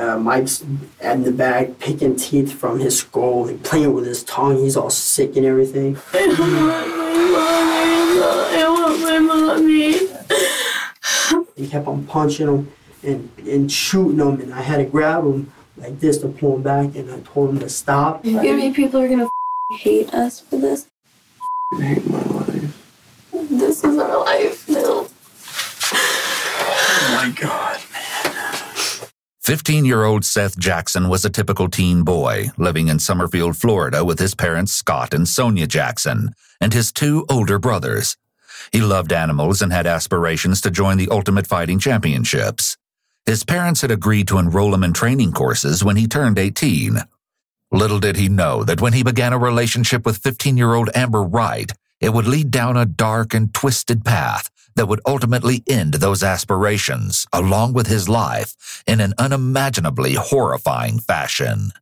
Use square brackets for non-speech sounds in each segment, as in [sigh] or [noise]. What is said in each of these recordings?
uh, Mike's in the back picking teeth from his skull and playing with his tongue. He's all sick and everything. I want my mommy. He kept on punching him and, and shooting him, and I had to grab him like this to pull him back, and I told him to stop. You mean people are gonna hate us for this? I hate my life. This is our life now. Oh my God. 15 year old Seth Jackson was a typical teen boy living in Summerfield, Florida with his parents Scott and Sonia Jackson and his two older brothers. He loved animals and had aspirations to join the Ultimate Fighting Championships. His parents had agreed to enroll him in training courses when he turned 18. Little did he know that when he began a relationship with 15 year old Amber Wright, it would lead down a dark and twisted path that would ultimately end those aspirations, along with his life, in an unimaginably horrifying fashion.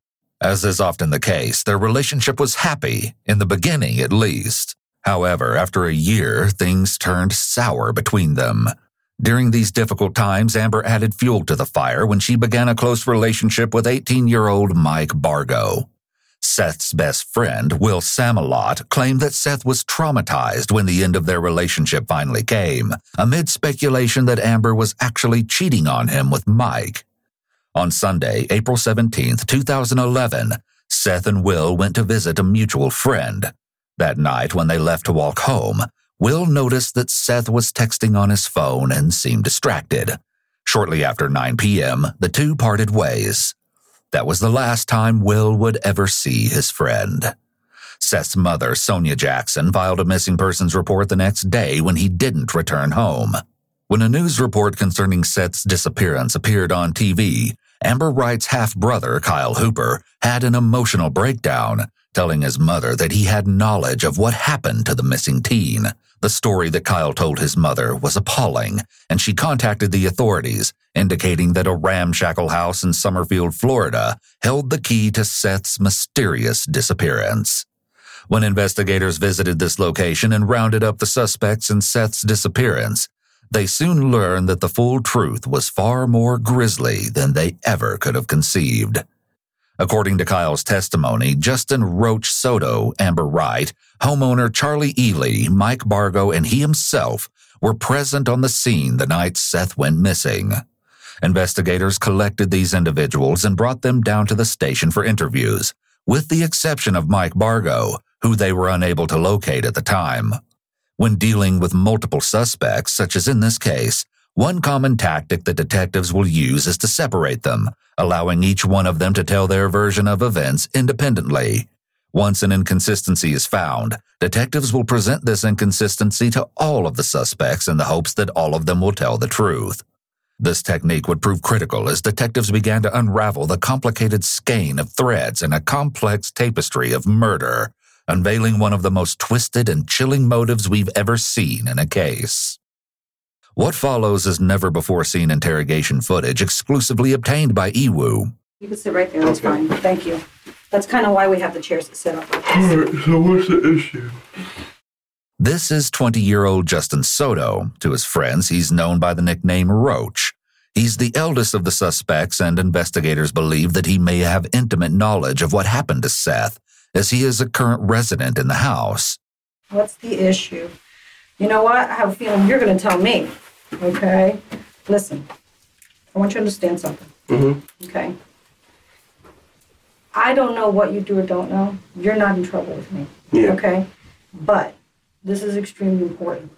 As is often the case, their relationship was happy, in the beginning at least. However, after a year, things turned sour between them. During these difficult times, Amber added fuel to the fire when she began a close relationship with 18 year old Mike Bargo. Seth's best friend, Will Samalot, claimed that Seth was traumatized when the end of their relationship finally came, amid speculation that Amber was actually cheating on him with Mike. On Sunday, April 17, 2011, Seth and Will went to visit a mutual friend. That night, when they left to walk home, Will noticed that Seth was texting on his phone and seemed distracted. Shortly after 9 p.m., the two parted ways. That was the last time Will would ever see his friend. Seth's mother, Sonia Jackson, filed a missing persons report the next day when he didn't return home. When a news report concerning Seth's disappearance appeared on TV, Amber Wright's half brother, Kyle Hooper, had an emotional breakdown, telling his mother that he had knowledge of what happened to the missing teen. The story that Kyle told his mother was appalling, and she contacted the authorities, indicating that a ramshackle house in Summerfield, Florida, held the key to Seth's mysterious disappearance. When investigators visited this location and rounded up the suspects in Seth's disappearance, they soon learned that the full truth was far more grisly than they ever could have conceived. According to Kyle's testimony, Justin Roach Soto, Amber Wright, homeowner Charlie Ely, Mike Bargo, and he himself were present on the scene the night Seth went missing. Investigators collected these individuals and brought them down to the station for interviews, with the exception of Mike Bargo, who they were unable to locate at the time. When dealing with multiple suspects, such as in this case, one common tactic that detectives will use is to separate them, allowing each one of them to tell their version of events independently. Once an inconsistency is found, detectives will present this inconsistency to all of the suspects in the hopes that all of them will tell the truth. This technique would prove critical as detectives began to unravel the complicated skein of threads in a complex tapestry of murder, unveiling one of the most twisted and chilling motives we've ever seen in a case. What follows is never before seen interrogation footage exclusively obtained by EWU. You can sit right there, that's fine, thank you. That's kind of why we have the chairs to sit up. Alright, so what's the issue? This is 20 year old Justin Soto. To his friends, he's known by the nickname Roach. He's the eldest of the suspects, and investigators believe that he may have intimate knowledge of what happened to Seth, as he is a current resident in the house. What's the issue? You know what, I have a feeling you're gonna tell me, okay? Listen, I want you to understand something, Mm-hmm. okay? I don't know what you do or don't know, you're not in trouble with me, Yeah. okay? But this is extremely important.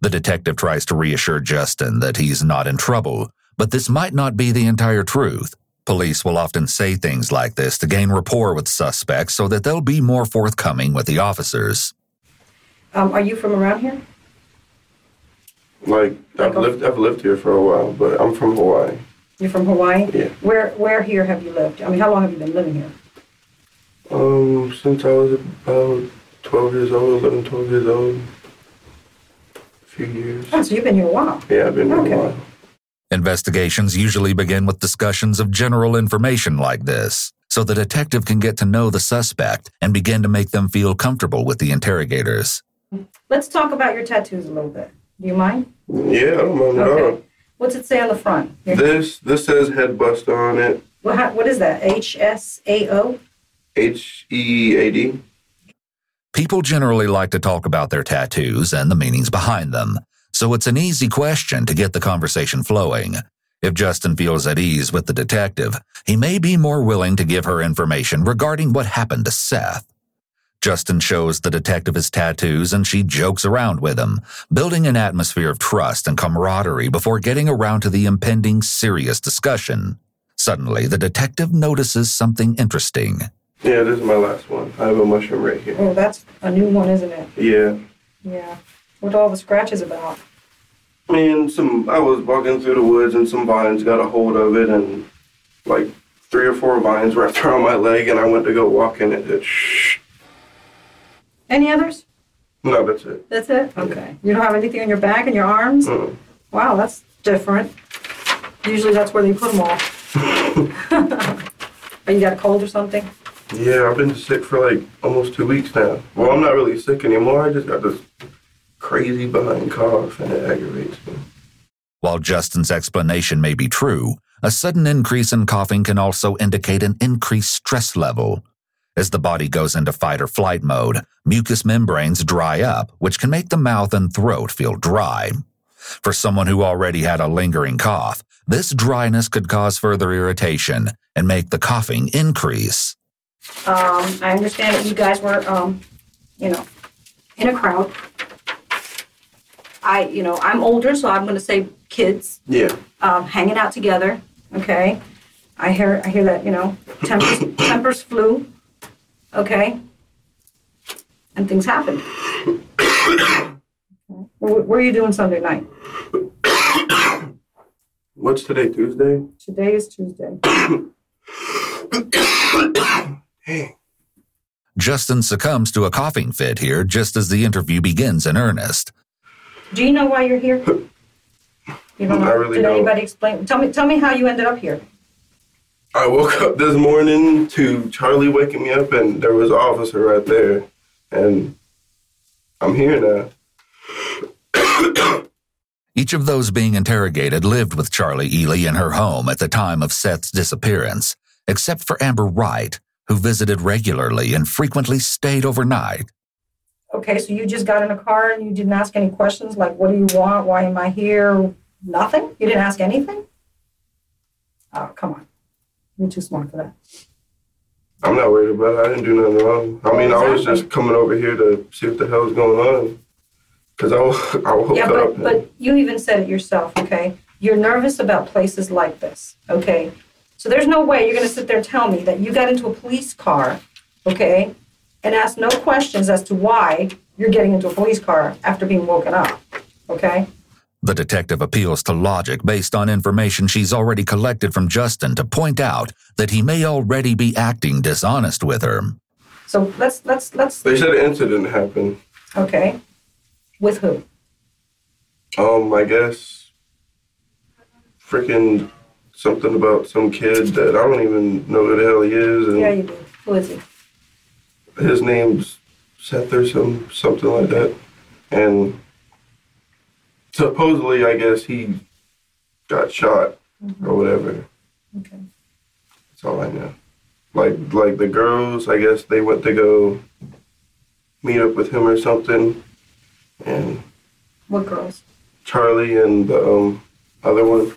The detective tries to reassure Justin that he's not in trouble, but this might not be the entire truth. Police will often say things like this to gain rapport with suspects so that they'll be more forthcoming with the officers. Um, are you from around here? Like I've lived I've lived here for a while, but I'm from Hawaii. You're from Hawaii? Yeah. Where, where here have you lived? I mean, how long have you been living here? Um, since I was about 12 years old, 11, 12 years old. A few years. Oh, so you've been here a while. Yeah, I've been here Okay. a while. Investigations usually begin with discussions of general information like this, so the detective can get to know the suspect and begin to make them feel comfortable with the interrogators. Let's talk about your tattoos a little bit. Do you mind? Yeah, I don't mind at all. What's it say on the front? Here. This this says head buster on it. What, how- what is that? HSAO? H E A D. People generally like to talk about their tattoos and the meanings behind them, so it's an easy question to get the conversation flowing. If Justin feels at ease with the detective, he may be more willing to give her information regarding what happened to Seth. Justin shows the detective his tattoos and she jokes around with him, building an atmosphere of trust and camaraderie before getting around to the impending serious discussion. Suddenly, the detective notices something interesting. Yeah, this is my last one. I have a mushroom right here. Oh, that's a new one, isn't it? Yeah. Yeah. What are all the scratches about? I mean, some, I was walking through the woods and some vines got a hold of it and like three or four vines [laughs] wrapped around my leg and I went to go walk in it. it shh. Any others? No, that's it. That's it? Okay. You don't have anything on your back and your arms? Mm. Wow, that's different. Usually that's where they put them all. [laughs] oh, you got a cold or something? Yeah, I've been sick for like almost two weeks now. Well, I'm not really sick anymore. I just got this crazy behind cough and it aggravates me. While Justin's explanation may be true, a sudden increase in coughing can also indicate an increased stress level. As the body goes into fight or flight mode, mucous membranes dry up, which can make the mouth and throat feel dry. For someone who already had a lingering cough, this dryness could cause further irritation and make the coughing increase. Um, I understand that you guys were, um, you know, in a crowd. I, you know, I'm older, so I'm going to say kids Yeah. um, hanging out together. Okay, I hear, I hear that, you know, tempers, [coughs] tempers flew. Okay, and things happened. What what were you doing Sunday night? What's today, Tuesday? Today is Tuesday. Hey. Justin succumbs to a coughing fit here just as the interview begins in earnest. Do you know why you're here? You don't know. I really Did don't. anybody explain? Tell me, tell me how you ended up here. I woke up this morning to Charlie waking me up, and there was an officer right there, and I'm here now. [coughs] Each of those being interrogated lived with Charlie Ely in her home at the time of Seth's disappearance, except for Amber Wright, who visited regularly and frequently stayed overnight. Okay, so you just got in a car and you didn't ask any questions like, what do you want? Why am I here? Nothing? You didn't ask anything? Oh, come on. You're too smart for that. I'm not worried about it. I didn't do nothing wrong. I mean, I was just coming over here to see what the hell hell's going on. Because I, [laughs] I woke Yeah, up. but, and- but you even said it yourself, okay? You're nervous about places like this, okay? So there's no way you're gonna sit there and tell me that you got into a police car, okay? And ask no questions as to why you're getting into a police car after being woken up, okay? The detective appeals to logic based on information she's already collected from Justin to point out that he may already be acting dishonest with her. So let's, let's, let's, they said an incident happened. okay? With who? Um, I guess freaking something about some kid that I don't even know who the hell he is, and Yeah, you do. Who is he? his name's Seth or some something like that, and supposedly, I guess he got shot or whatever. Okay. That's all I know. Like like the girls, I guess they went to go meet up with him or something, and What girls? Charlie and the um, other one.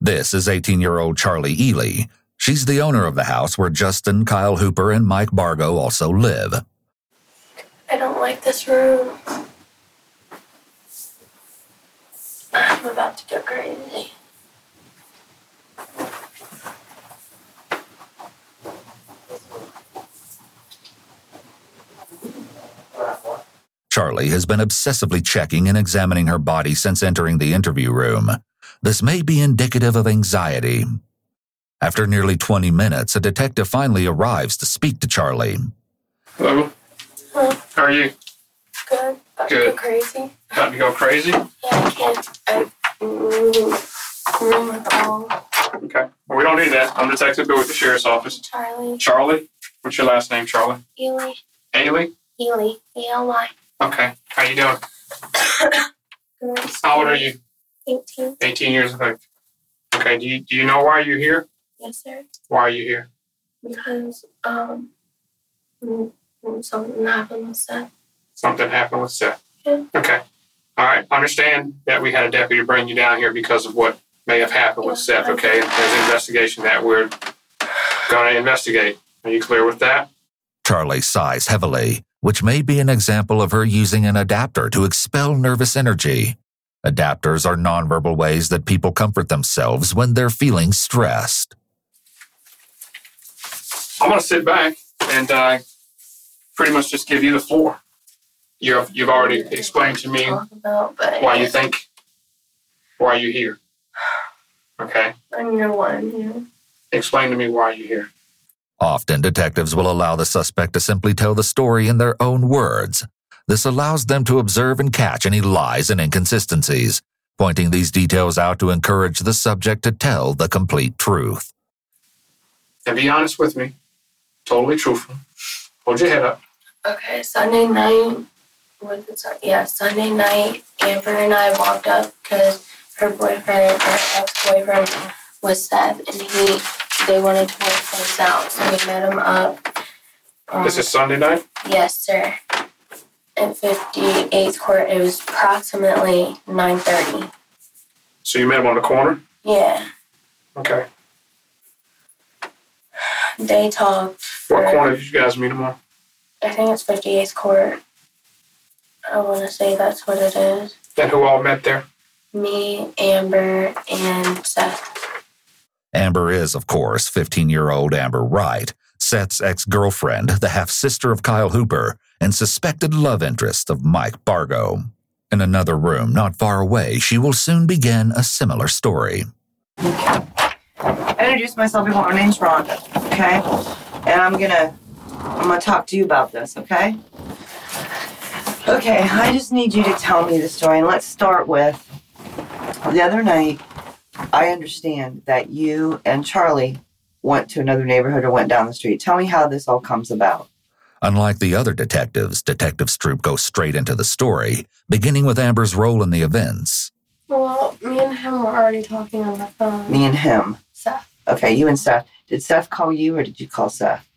This is 18 year old Charlie Ely. She's the owner of the house where Justin, Kyle Hooper, and Mike Bargo also live. I don't like this room. I'm about to go crazy. Charlie has been obsessively checking and examining her body since entering the interview room. This may be indicative of anxiety. After nearly 20 minutes, a detective finally arrives to speak to Charlie. Hello. Huh? How are you? Good. About to Good. go crazy. About to go crazy? Yeah, I can't. I room recall. Okay. Well, we don't need that. I'm Detective Bill with the Sheriff's Office. Charlie. Charlie? What's your last name, Charlie? Ely. Haley? Ely. E-L-Y. Okay. How you doing? Good. How old are you? 18. 18 years of age. Okay. Do you, do you know why you're here? Yes, sir. Why are you here? Because um, mm, mm, something happened with Seth. Something happened with Seth. Yeah. Okay. All right. Understand that we had a deputy bring you down here because of what may have happened with Yeah. Seth. Okay. There's an investigation that we're going to investigate. Are you clear with that? Charlie sighs heavily, which may be an example of her using an adapter to expel nervous energy. Adapters are nonverbal ways that people comfort themselves when they're feeling stressed. I'm going to sit back and uh, pretty much just give you the floor. You've, you've already explained to me about, why you think, why you here. Okay. I know why I'm here. Explain to me why you're here. Often, detectives will allow the suspect to simply tell the story in their own words. This allows them to observe and catch any lies and inconsistencies, pointing these details out to encourage the subject to tell the complete truth. And be honest with me. Totally truthful. Hold your head up. Okay, Sunday night. Was it Sun- Yeah, Sunday night. Amber and I walked up because her boyfriend, her ex-boyfriend, was Seth, and he they wanted to work things out. So we met him up. Um, This is Sunday night. yes, sir. At 58th Court, it was approximately 9:30. So you met him on the corner? Yeah, Okay. they talked. What corner did you guys meet him on? I think it's 58th Court. I want to say that's what it is. And who all met there? Me, Amber, and Seth. Amber is, of course, 15 year old Amber Wright, Seth's ex girlfriend, the half sister of Kyle Hooper, and suspected love interest of Mike Bargo. In another room not far away, she will soon begin a similar story. I introduced myself before. My name's Rhonda, okay? And I'm gonna, I'm gonna talk to you about this, okay? Okay, I just need you to tell me the story, and let's start with the other night. I understand that you and Charlie went to another neighborhood or went down the street. Tell me how this all comes about. Unlike the other detectives, Detective Stroop goes straight into the story, beginning with Amber's role in the events. Well, me and him were already talking on the phone. Me and him. Seth. Okay, you and Seth. Did Seth call you or did you call Seth?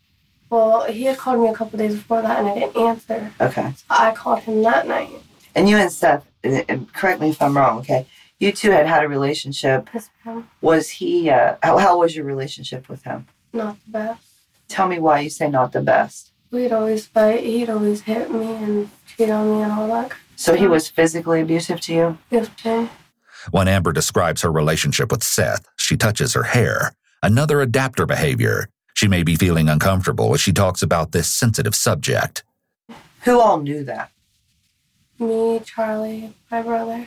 Well, he had called me a couple days before that and I didn't answer. Okay. So I called him that night. And you and Seth, and, and correct me if I'm wrong, okay? You two had had a relationship. Yes, ma'am. Was he, uh, how, how was your relationship with him? Not the best. Tell me why you say not the best. We'd always fight. He'd always hit me and cheat on me and all that. So he was physically abusive to you? Yes, ma'am. When Amber describes her relationship with Seth, she touches her hair, another adapter behavior. She may be feeling uncomfortable as she talks about this sensitive subject. Who all knew that? Me, Charlie, my brother.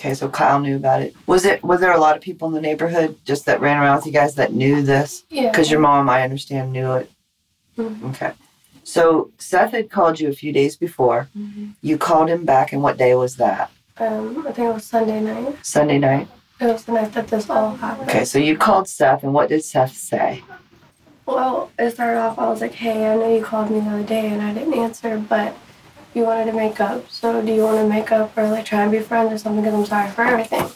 Okay, so Kyle knew about it. Was it, was there a lot of people in the neighborhood just that ran around with you guys that knew this? Yeah. Because your mom, I understand, knew it. Mhm. Okay. So Seth had called you a few days before. Mhm. You called him back, and what day was that? Um, I think it was Sunday night. Sunday night? It was the night that this all happened. Okay, so you called Seth, and what did Seth say? Well, it started off, I was like, hey, I know you called me the other day and I didn't answer, but you wanted to make up. So do you want to make up or like try and be friends or something because I'm sorry for everything?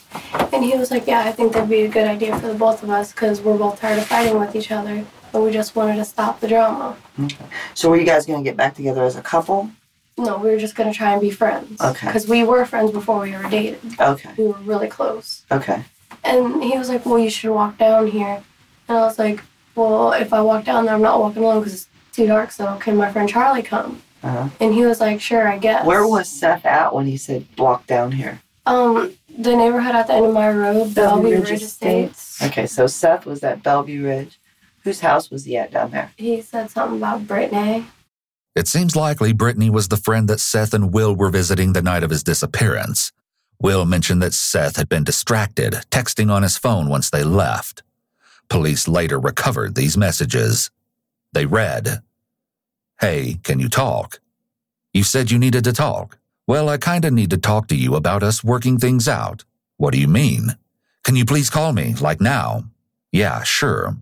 And he was like, yeah, I think that'd be a good idea for the both of us because we're both tired of fighting with each other. But we just wanted to stop the drama. Okay. So were you guys going to get back together as a couple? No, we were just going to try and be friends. Okay. Because we were friends before we were dated. Okay, We were really close. okay. And he was like, well, you should walk down here. And I was like, well, if I walk down there, I'm not walking alone because it's too dark, so can my friend Charlie come? Uh-huh. And he was like, sure, I guess. Where was Seth at when he said walk down here? Um, the neighborhood at the end of my road, Bellevue Ridge Estates. Okay, so Seth was at Bellevue Ridge. Whose house was he at down there? He said something about Brittany. It seems likely Brittany was the friend that Seth and Will were visiting the night of his disappearance. Will mentioned that Seth had been distracted, texting on his phone once they left. Police later recovered these messages. They read, Hey, can you talk? You said you needed to talk. Well, I kinda need to talk to you about us working things out. What do you mean? Can you please call me, like now? Yeah, sure.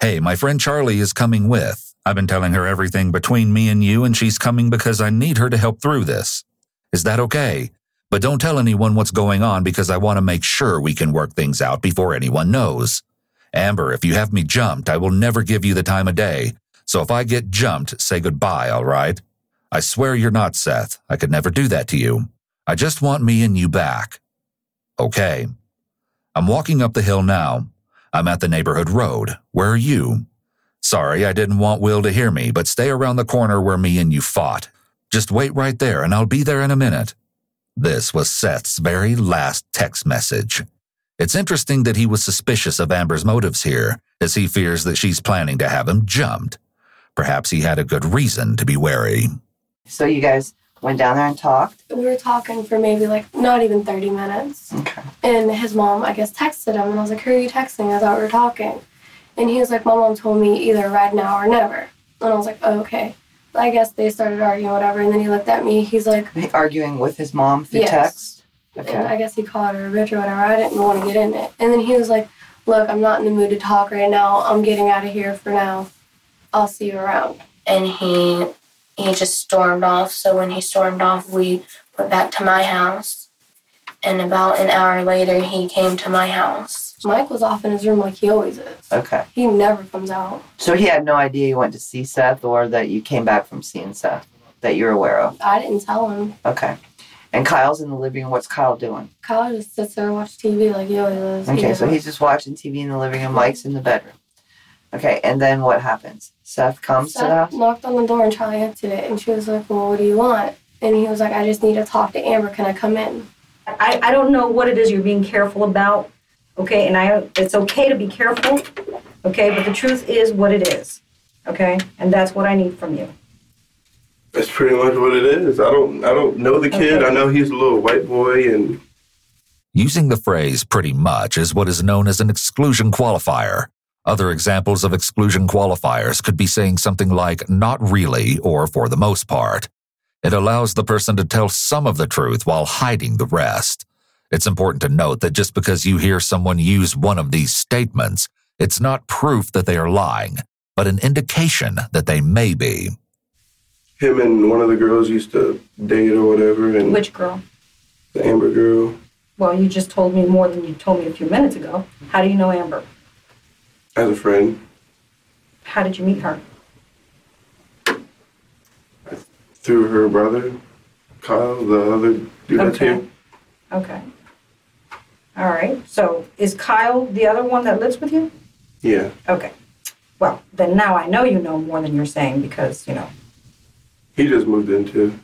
Hey, my friend Charlie is coming with. I've been telling her everything between me and you, and she's coming because I need her to help through this. Is that okay? But don't tell anyone what's going on because I want to make sure we can work things out before anyone knows. Amber, if you have me jumped, I will never give you the time of day. So if I get jumped, say goodbye, all right? I swear you're not Seth. I could never do that to you. I just want me and you back. Okay. I'm walking up the hill now. I'm at the neighborhood road. Where are you? Sorry, I didn't want Will to hear me, but stay around the corner where me and you fought. Just wait right there and I'll be there in a minute. This was Seth's very last text message. It's interesting that he was suspicious of Amber's motives here, as he fears that she's planning to have him jumped. Perhaps he had a good reason to be wary. So you guys went down there and talked? We were talking for maybe like not even 30 minutes. Okay. And his mom, I guess, texted him. And I was like, Who are you texting? I thought we were talking. And he was like, My mom told me either right now or never. And I was like, oh, Okay. I guess they started arguing, whatever. And then he looked at me. He's like, Arguing with his mom through Yes. text? And I guess he called her a bitch or whatever. I didn't want to get in it. And then he was like, Look, I'm not in the mood to talk right now. I'm getting out of here for now. I'll see you around. and he he just stormed off. So when he stormed off, we went back to my house, and about an hour later, he came to my house. Mike was off in his room like he always is. Okay. He never comes out. So he had no idea you went to see Seth or that you came back from seeing Seth that you're aware of? I didn't tell him. Okay. And Kyle's in the living room. What's Kyle doing? Kyle just sits there and watches TV like he always is. He Okay, so he's just watching TV in the living room. Mike's in the bedroom. Okay, and then what happens? Seth comes to the house. knocked on the door and Charlie answered it, and she was like, "Well, what do you want?" And he was like, "I just need to talk to Amber. Can I come in?" I, I don't know what it is you're being careful about, okay? And I it's okay to be careful, okay? But the truth is what it is, okay? And that's what I need from you. That's pretty much what it is. I don't I don't know the kid. Okay. I know he's a little white boy and Using the phrase pretty much is what is known as an exclusion qualifier. Other examples of exclusion qualifiers could be saying something like not really or for the most part. It allows the person to tell some of the truth while hiding the rest. It's important to note that just because you hear someone use one of these statements, it's not proof that they are lying, but an indication that they may be. Him and one of the girls used to date or whatever and Which girl? the Amber girl. Well, you just told me more than you told me a few minutes ago. How do you know Amber? As a friend. How did you meet her? Through her brother, Kyle, the other dude that's Okay. here. Okay. All right. So is Kyle the other one that lives with you? Yeah. Okay. Well, then now I know you know more than you're saying because, you know, He just moved in too.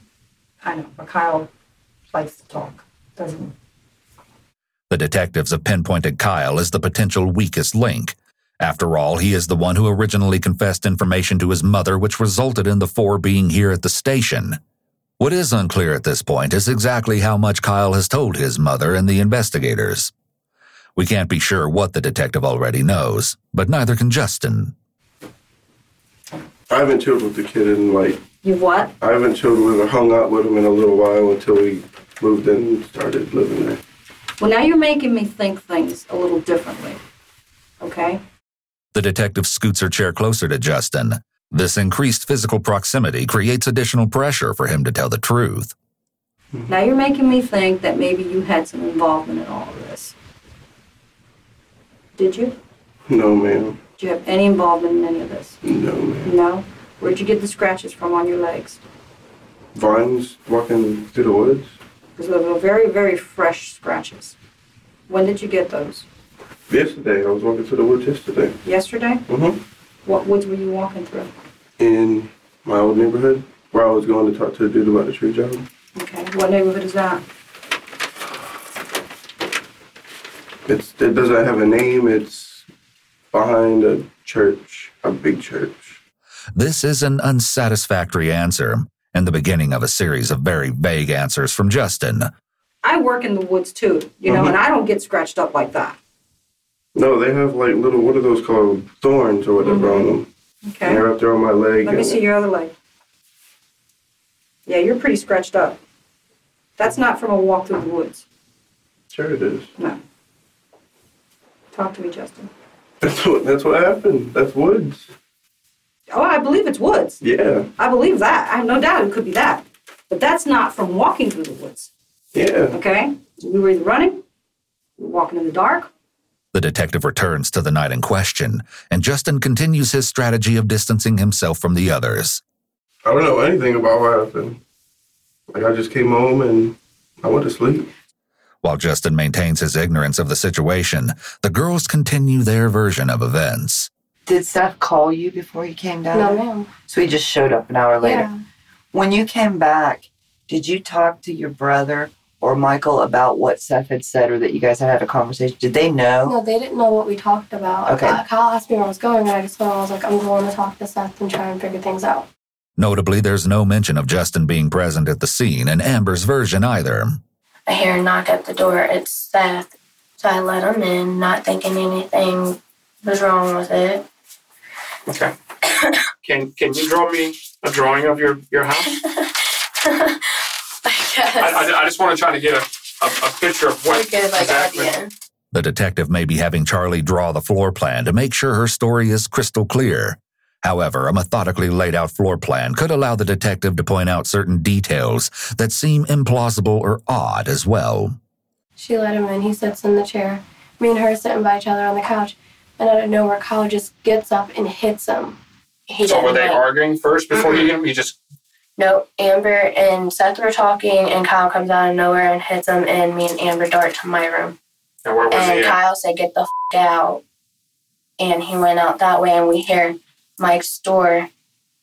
I know, but Kyle likes to talk, doesn't he? The detectives have pinpointed Kyle as the potential weakest link. After all, he is the one who originally confessed information to his mother, which resulted in the four being here at the station. What is unclear at this point is exactly how much Kyle has told his mother and the investigators. We can't be sure what the detective already knows, but neither can Justin. I haven't chilled with the kid in like You what? I haven't chilled with or hung out with him in a little while until we moved in and started living there. Well, now you're making me think things a little differently. Okay? The detective scoots her chair closer to Justin. This increased physical proximity creates additional pressure for him to tell the truth. Mm-hmm. Now you're making me think that maybe you had some involvement in all of this. Did you? No, ma'am. Did you have any involvement in any of this? No, ma'am. No? Where'd you get the scratches from on your legs? Vines walking through the woods. Because those were very, very fresh scratches. When did you get those? Yesterday, I was walking through the woods yesterday. Yesterday? Mm-hmm. What woods were you walking through? In my old neighborhood, where I was going to talk to the dude about the tree job. Okay. What neighborhood is that? It's it doesn't have a name. It's behind a church, a big church. This is an unsatisfactory answer and the beginning of a series of very vague answers from Justin. I work in the woods too, you know, Mhm. and I don't get scratched up like that. No, they have like little what are those called? Thorns or whatever on them. And Okay. they're up there on my leg. Let me see your other leg. Yeah, you're pretty scratched up. That's not from a walk through the woods. Sure, it is. No. Talk to me, Justin. That's what that's what happened. That's woods. Oh, I believe it's woods. Yeah, I believe that. I have no doubt it could be that. But that's not from walking through the woods. yeah. Okay? We were either running, we were walking in the dark, The detective returns to the night in question, and Justin continues his strategy of distancing himself from the others. I don't know anything about what happened. Like I just came home and I went to sleep. While Justin maintains his ignorance of the situation, the girls continue their version of events. Did Seth call you before he came down? No, there? ma'am. So he just showed up an hour later. Yeah. When you came back, did you talk to your brother or Michael about what Seth had said or that you guys had had a conversation? Did they know? No, they didn't know what we talked about. Okay. Uh, Kyle asked me where I was going, and I just told him I was like, I'm going to talk to Seth and try and figure things out. Notably, there's no mention of Justin being present at the scene in Amber's version either. I hear a knock at the door. It's Seth. So I let him in, not thinking anything was wrong with it. Okay. Can can you draw me a drawing of your, your house? [laughs] I guess. I, I, I just want to try to get a, a, a picture of what a good like exactly. idea. The detective may be having Charlie draw the floor plan to make sure her story is crystal clear. However, a methodically laid out floor plan could allow the detective to point out certain details that seem implausible or odd as well. She let him in. He sits in the chair. Me and her are sitting by each other on the couch. And out of nowhere, Kyle just gets up and hits him. He So were they like- arguing first before you hit him? You just No, Amber and Seth were talking, and Kyle comes out of nowhere and hits him, and me and Amber dart to my room. and where was And he? At? Kyle said, "Get the f- out," and he went out that way, and we hear Mike's door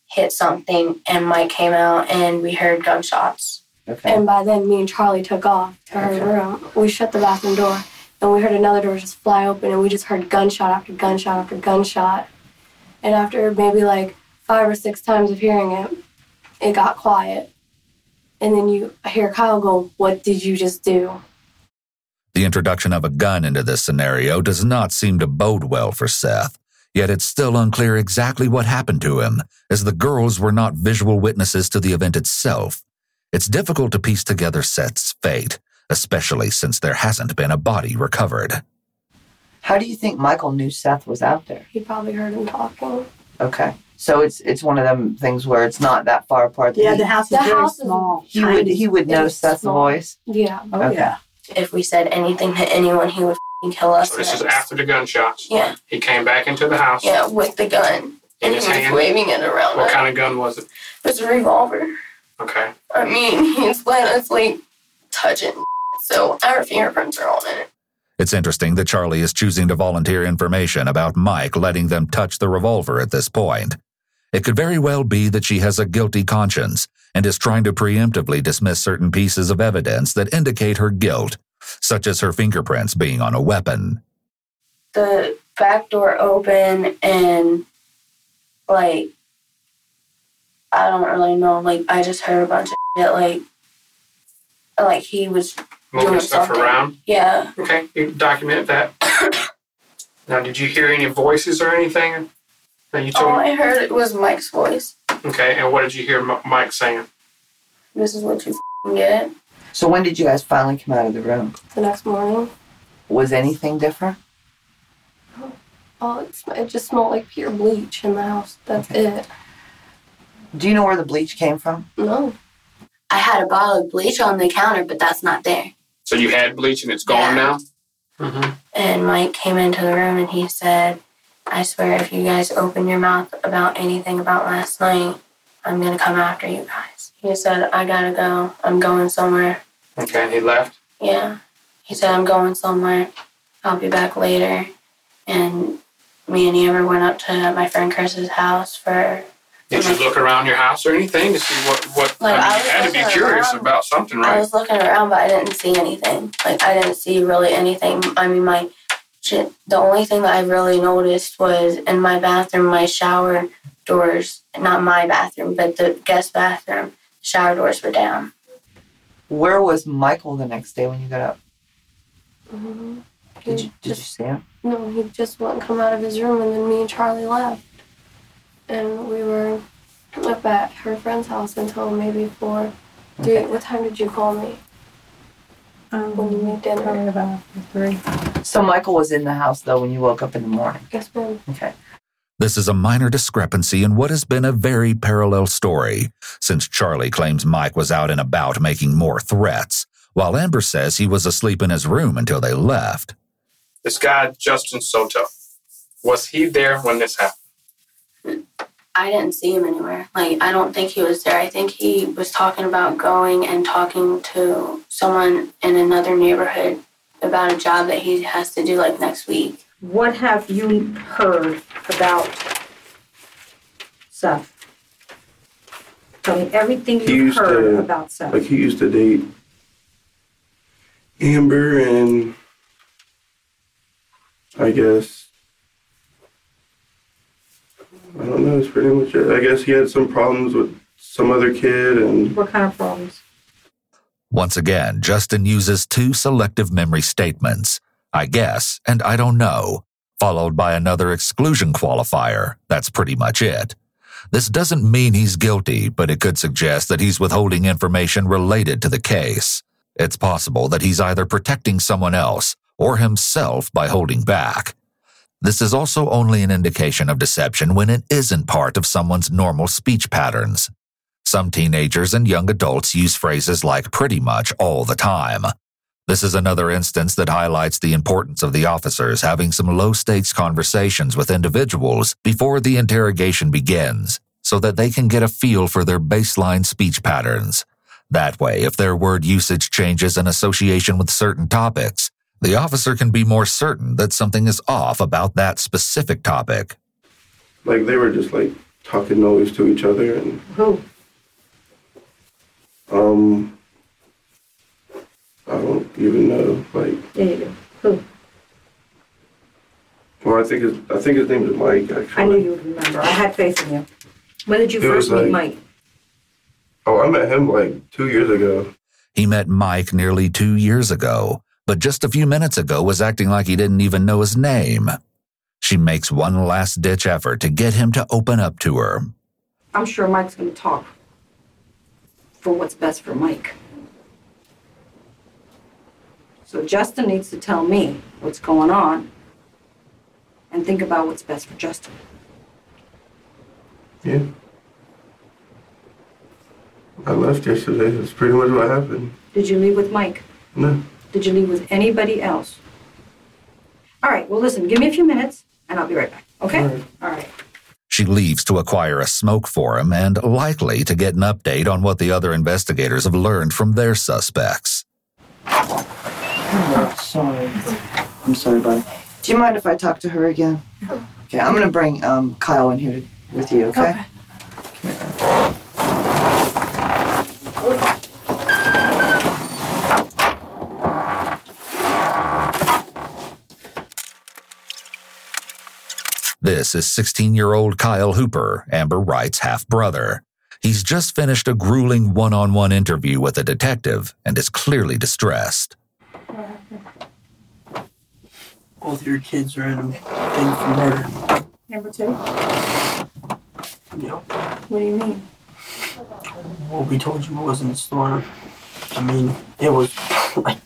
hit something, and Mike came out, and we heard gunshots. Okay. And by then, me and Charlie took off to her Okay. room. We shut the bathroom door, and we heard another door just fly open, and we just heard gunshot after gunshot after gunshot. And after maybe like five or six times of hearing it, it got quiet. And then you hear Kyle go, What did you just do? The introduction of a gun into this scenario does not seem to bode well for Seth, yet it's still unclear exactly what happened to him, as the girls were not visual witnesses to the event itself. It's difficult to piece together Seth's fate, especially since there hasn't been a body recovered. How do you think Michael knew Seth was out there? He probably heard him talking. Okay. So it's it's one of them things where it's not that far apart. that Yeah, he, the house is The very house is- small. he would he would know Seth's small. voice. Yeah. Oh Okay. yeah. If we said anything to anyone, he would f***ing kill us. So this is after the gunshots. Yeah, He came back into the house. yeah, with the gun, In and he his was hand. waving it around. What us. kind of gun was it? It was a revolver. Okay. I mean, [laughs] he's let us like touch it, so our fingerprints are on it. It's interesting that Charlie is choosing to volunteer information about Mike letting them touch the revolver at this point. It could very well be that she has a guilty conscience and is trying to preemptively dismiss certain pieces of evidence that indicate her guilt, such as her fingerprints being on a weapon. The back door open and like I don't really know. Like I just heard a bunch of shit. Like like he was Moving stuff something. around. yeah. Okay. You document that. [coughs] now, did you hear any voices or anything that you All? I heard it was Mike's voice. Okay. And what did you hear M- Mike saying? This is what you f***ing get. So when did you guys finally come out of the room? The next morning, Was anything different? oh, it, it just smelled like pure bleach in the house. That's it. Do you know where the bleach came from? No. I had a bottle of bleach on the counter, but that's not there. So you had bleach and it's gone Yeah. now. Mm-hmm. And Mike came into the room and he said, I swear if you guys open your mouth about anything about last night, I'm gonna come after you guys. He said, I gotta go. I'm going somewhere. Okay. And he left. Yeah. He said, I'm going somewhere. I'll be back later. And me and Amber went up to my friend Chris's house for Did you look around your house or anything to see what what? Like, I mean, I you had to be curious around. about something, right? I was looking around, but I didn't see anything. Like I didn't see really anything. I mean, my shit. The only thing that I really noticed was in my bathroom, my shower doors. Not my bathroom, but the guest bathroom. Shower doors were down. Where was Michael the next day when you got up? hmm Did you He did you just see him? no, he just wouldn't come out of his room, and then me and Charlie left, and we were up at her friend's house until maybe four. Three. Okay. What time did you call me? Um, When you made dinner. Probably about three. So Michael was in the house though when you woke up in the morning. Yes, ma'am. Okay. This is a minor discrepancy in what has been a very parallel story, since Charlie claims Mike was out and about making more threats, while Amber says he was asleep in his room until they left. this guy Justin Soto, was he there when this happened? I didn't see him anywhere. Like, I don't think he was there. I think he was talking about going and talking to someone in another neighborhood about a job that he has to do like next week. What have you heard about Seth? Tell me everything He you've heard to- about Seth. Like he used to date Amber and I guess I don't know, it's pretty much it. I guess he had some problems with some other kid and What kind of problems? Once again, Justin uses two selective memory statements I guess and I don't know, followed by another exclusion qualifier. That's pretty much it. This doesn't mean he's guilty, but it could suggest that he's withholding information related to the case. It's possible that he's either protecting someone else or himself by holding back. This is also only an indication of deception when it isn't part of someone's normal speech patterns. Some teenagers and young adults use phrases like pretty much all the time. This is another instance that highlights the importance of the officers having some low stakes conversations with individuals before the interrogation begins so that they can get a feel for their baseline speech patterns. That way, if their word usage changes in association with certain topics, the officer can be more certain that something is off about that specific topic. like they were just like talking noise to each other and Who? um I don't even know. Like Yeah, you do. Who? well I think his I think his name is Mike actually. I knew you would remember. I had faith in you. When did you It first meet like- Mike? Oh, I met him like two years ago. He met Mike nearly two years ago, but just a few minutes ago was acting like he didn't even know his name. She makes one last ditch effort to get him to open up to her. I'm sure Mike's going to talk for what's best for Mike. So Justin needs to tell me what's going on and think about what's best for Justin. Yeah. I left yesterday. That's pretty much what happened. Did you leave with Mike? No. Did you leave with anybody else? All right, well, listen, give me a few minutes and I'll be right back, okay? All right. All right. She leaves to acquire a smoke for him and likely to get an update on what the other investigators have learned from their suspects. Oh, sorry. I'm sorry, buddy. Do you mind if I talk to her again? Okay, I'm gonna bring um, Kyle in here with you, okay? This is 16 year old Kyle Hooper, Amber Wright's half brother. He's just finished a grueling one on one interview with a detective and is clearly distressed. Both your kids are in a thing for murder. Number two? You know, What do you mean? Well, we told you it wasn't a storm. I mean, it was [laughs] like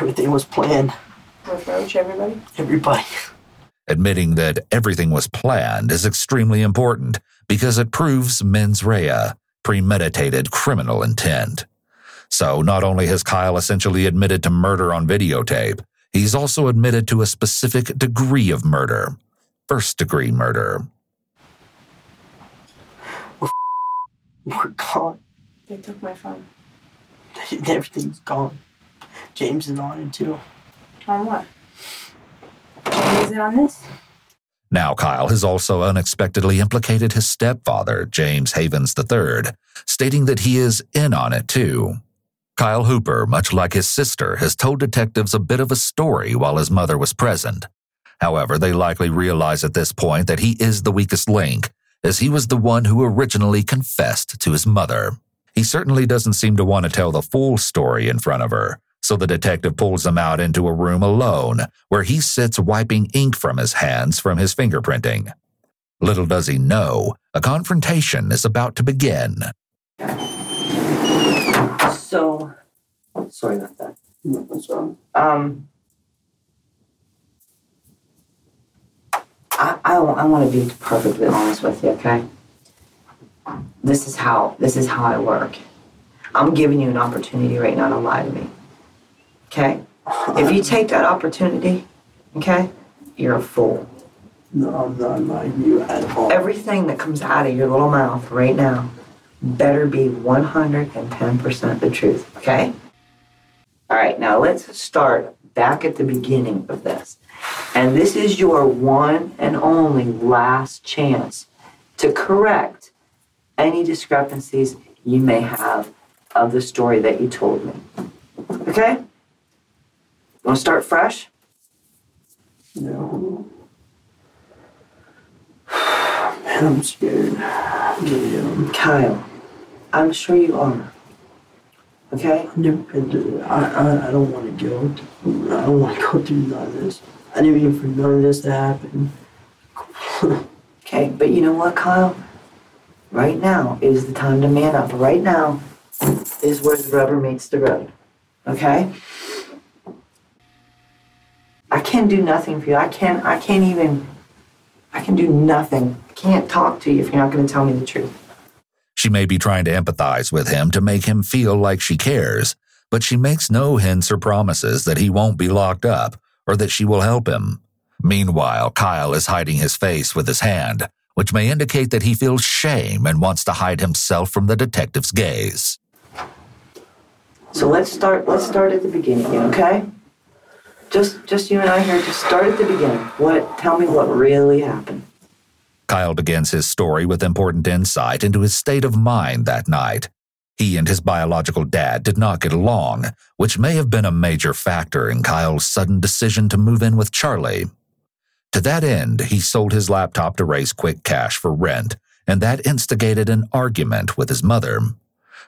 everything was planned. Approach everybody? Everybody. Admitting that everything was planned is extremely important because it proves mens rea, premeditated criminal intent. So not only has Kyle essentially admitted to murder on videotape, he's also admitted to a specific degree of murder. First degree murder. [laughs] We're gone. They took my phone. [laughs] Everything's gone. James is on it too. On what? Now, Kyle has also unexpectedly implicated his stepfather, James Havens III, stating that he is in on it too. Kyle Hooper, much like his sister, has told detectives a bit of a story while his mother was present. However, they likely realize at this point that he is the weakest link, as he was the one who originally confessed to his mother. He certainly doesn't seem to want to tell the full story in front of her, so the detective pulls him out into a room alone, where he sits wiping ink from his hands from his fingerprinting. Little does he know, a confrontation is about to begin. So, sorry about that. What's wrong? Um, I, I, I want to be perfectly honest with you, okay? This is how this is how I work. I'm giving you an opportunity right now to lie to me. Okay? If you take that opportunity, Okay? You're a fool. No, I'm not lying you at all. Everything that comes out of your little mouth right now better be 110% the truth, okay? All right, now let's start back at the beginning of this. And this is your one and only last chance to correct any discrepancies you may have of the story that you told me. Okay? Want to start fresh? No. [sighs] Man, I'm scared. Kyle, I'm sure you are. Okay? I've never I, I, I don't want to go. through- I don't want to go through none of this. I didn't mean for none of this to happen. [laughs] Okay, but you know what, Kyle? Right now is the time to man up. Right now is where the rubber meets the road. Okay? I can't do nothing for you. I can't I can't even I can do nothing. I can't talk to you if you're not gonna tell me the truth. She may be trying to empathize with him to make him feel like she cares, but she makes no hints or promises that he won't be locked up or that she will help him. Meanwhile, Kyle is hiding his face with his hand, which may indicate that he feels shame and wants to hide himself from the detective's gaze. So let's start let's start at the beginning okay? Just just you and I here, just start at the beginning. What tell me what really happened. Kyle begins his story with important insight into his state of mind that night. He and his biological dad did not get along, which may have been a major factor in Kyle's sudden decision to move in with Charlie. To that end, he sold his laptop to raise quick cash for rent, and that instigated an argument with his mother.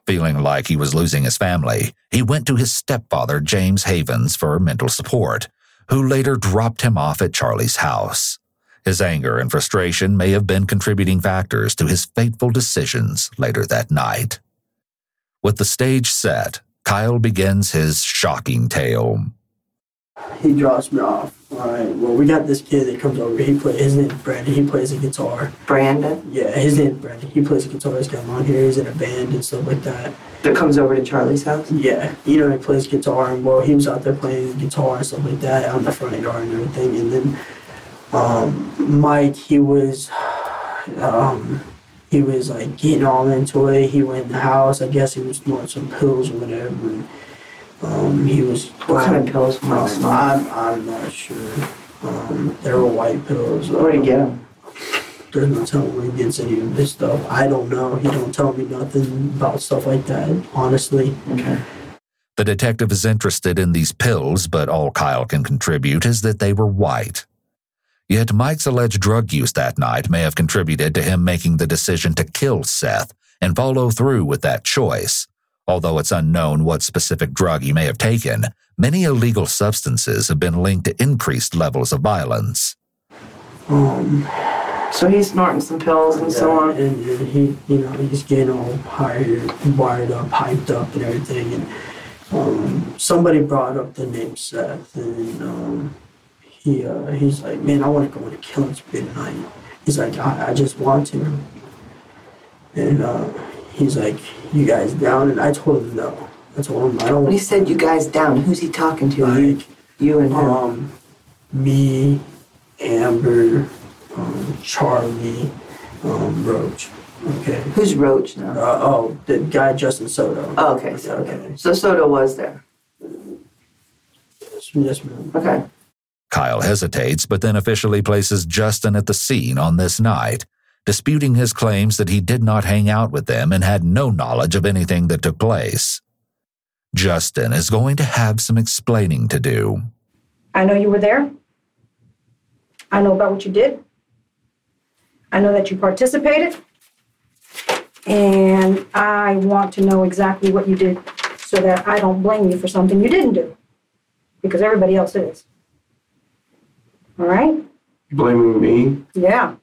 Feeling like he was losing his family, he went to his stepfather, James Havens, for mental support, who later dropped him off at Charlie's house. His anger and frustration may have been contributing factors to his fateful decisions later that night. With the stage set, Kyle begins his shocking tale. He drops me off. All right. Well, we got this kid that comes over. He play. His name's Brandon. He plays the guitar. Brandon Yeah, his name's Brandon. He plays the guitar. He's got long here. He's in a band and stuff like that. that comes over to Charlie's house. Yeah, you know, he plays guitar, and well, he was out there playing guitar and stuff like that out in the front yard and everything. And then um, Mike, he was, um, he was like getting all into it. He went in the house. I guess he was snorting some pills or whatever. And, um, he was. What kind of pills Um, was I'm, I'm not sure. Um, they were white pills. Where'd he get them? There's no telling where he gets any of this stuff. I don't know. He don't tell me nothing about stuff like that. Honestly. Okay. The detective is interested in these pills, but all Kyle can contribute is that they were white. Yet Mike's alleged drug use that night may have contributed to him making the decision to kill Seth and follow through with that choice. Although it's unknown what specific drug he may have taken, many illegal substances have been linked to increased levels of violence. Um, So he's snorting some pills and so on. And, and he, you know, he's getting all hired, wired up, hyped up, and everything. And um, somebody brought up the name Seth, and um, he, uh, he's like, "Man, I want to go on a killing spree tonight." He's like, "I, I just want to." And uh, he's like, "You guys down?" And I told him no. I told him I don't. When he said you guys down, who's he talking to? You, like you and him. um, me, Amber, um, Charlie, um, Roach. Okay. Who's Roach now? Uh, oh, the guy Justin Soto. Oh, okay, so okay. So Soto was there. Yes, yes, ma'am. Okay. Kyle hesitates, but then officially places Justin at the scene on this night, disputing his claims that he did not hang out with them and had no knowledge of anything that took place. Justin is going to have some explaining to do. I know you were there. I know about what you did. I know that you participated. And I want to know exactly what you did so that I don't blame you for something you didn't do. Because everybody else is. All right? You blaming me? Yeah.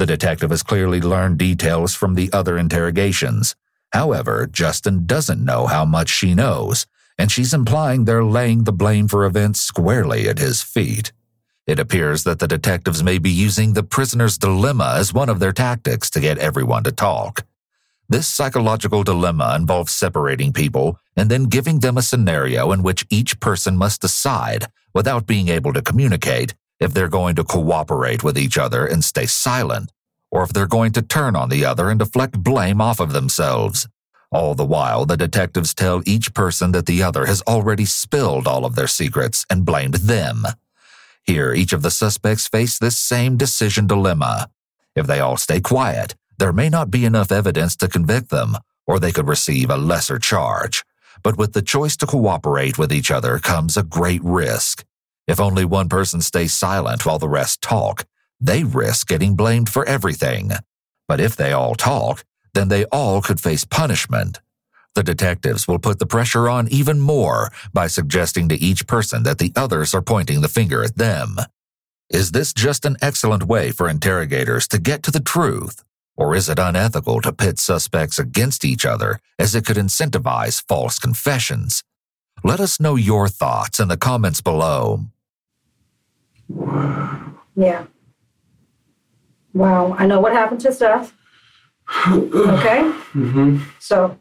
The detective has clearly learned details from the other interrogations. However, Justin doesn't know how much she knows, and she's implying they're laying the blame for events squarely at his feet. It appears that the detectives may be using the prisoner's dilemma as one of their tactics to get everyone to talk. This psychological dilemma involves separating people and then giving them a scenario in which each person must decide, without being able to communicate, if they're going to cooperate with each other and stay silent, or if they're going to turn on the other and deflect blame off of themselves. All the while, the detectives tell each person that the other has already spilled all of their secrets and blamed them. Here, each of the suspects face this same decision dilemma. If they all stay quiet, there may not be enough evidence to convict them, or they could receive a lesser charge. But with the choice to cooperate with each other comes a great risk. If only one person stays silent while the rest talk, they risk getting blamed for everything. But if they all talk, then they all could face punishment. The detectives will put the pressure on even more by suggesting to each person that the others are pointing the finger at them. Is this just an excellent way for interrogators to get to the truth? Or is it unethical to pit suspects against each other as it could incentivize false confessions? Let us know your thoughts in the comments below. Yeah. Wow, I know what happened to Seth. Okay, Mm-hmm. so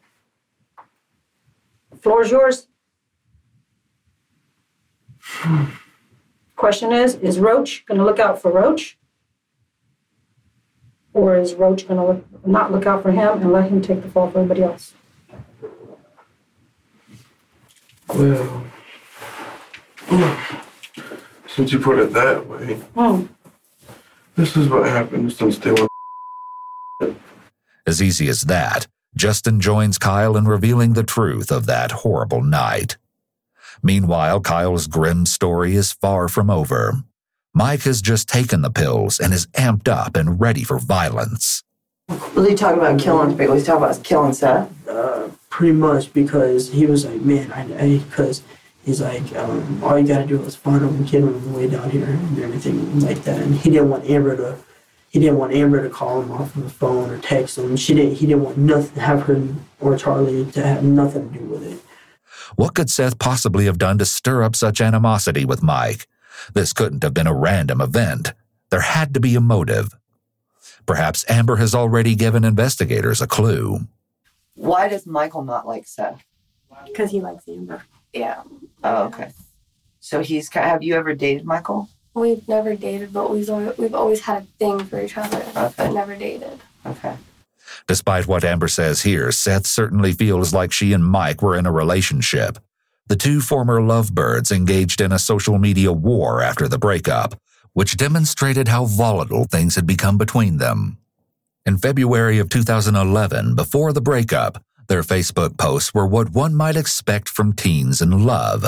floor is yours. Question is, is Roach gonna look out for Roach? Or is Roach gonna not look out for him and let him take the fall for everybody else? Well, since you put it that way, Hmm, this is what happens since they were. As easy as that, Justin joins Kyle in revealing the truth of that horrible night. Meanwhile, Kyle's grim story is far from over. Mike has just taken the pills and is amped up and ready for violence. Was he talking about killing? Was he talking about killing Seth? uh, pretty much because he was like, man, I, because he's like, um, all you gotta do is find him and get him on the way down here and everything like that. And he didn't want Amber to, he didn't want Amber to call him off of the phone or text him. She didn't, he didn't want nothing, to have her or Charlie to have nothing to do with it. What could Seth possibly have done to stir up such animosity with Mike? This couldn't have been a random event. There had to be a motive. Perhaps Amber has already given investigators a clue. Why does Michael not like Seth? Because he likes Amber. Yeah. Oh, okay. So he's. ki- Have you ever dated Michael? We've never dated, but we've always, we've always had a thing for each other, Okay. but never dated. Okay. Despite what Amber says here, Seth certainly feels like she and Mike were in a relationship. The two former lovebirds engaged in a social media war after the breakup, which demonstrated how volatile things had become between them. In February of 2011, before the breakup, their Facebook posts were what one might expect from teens in love.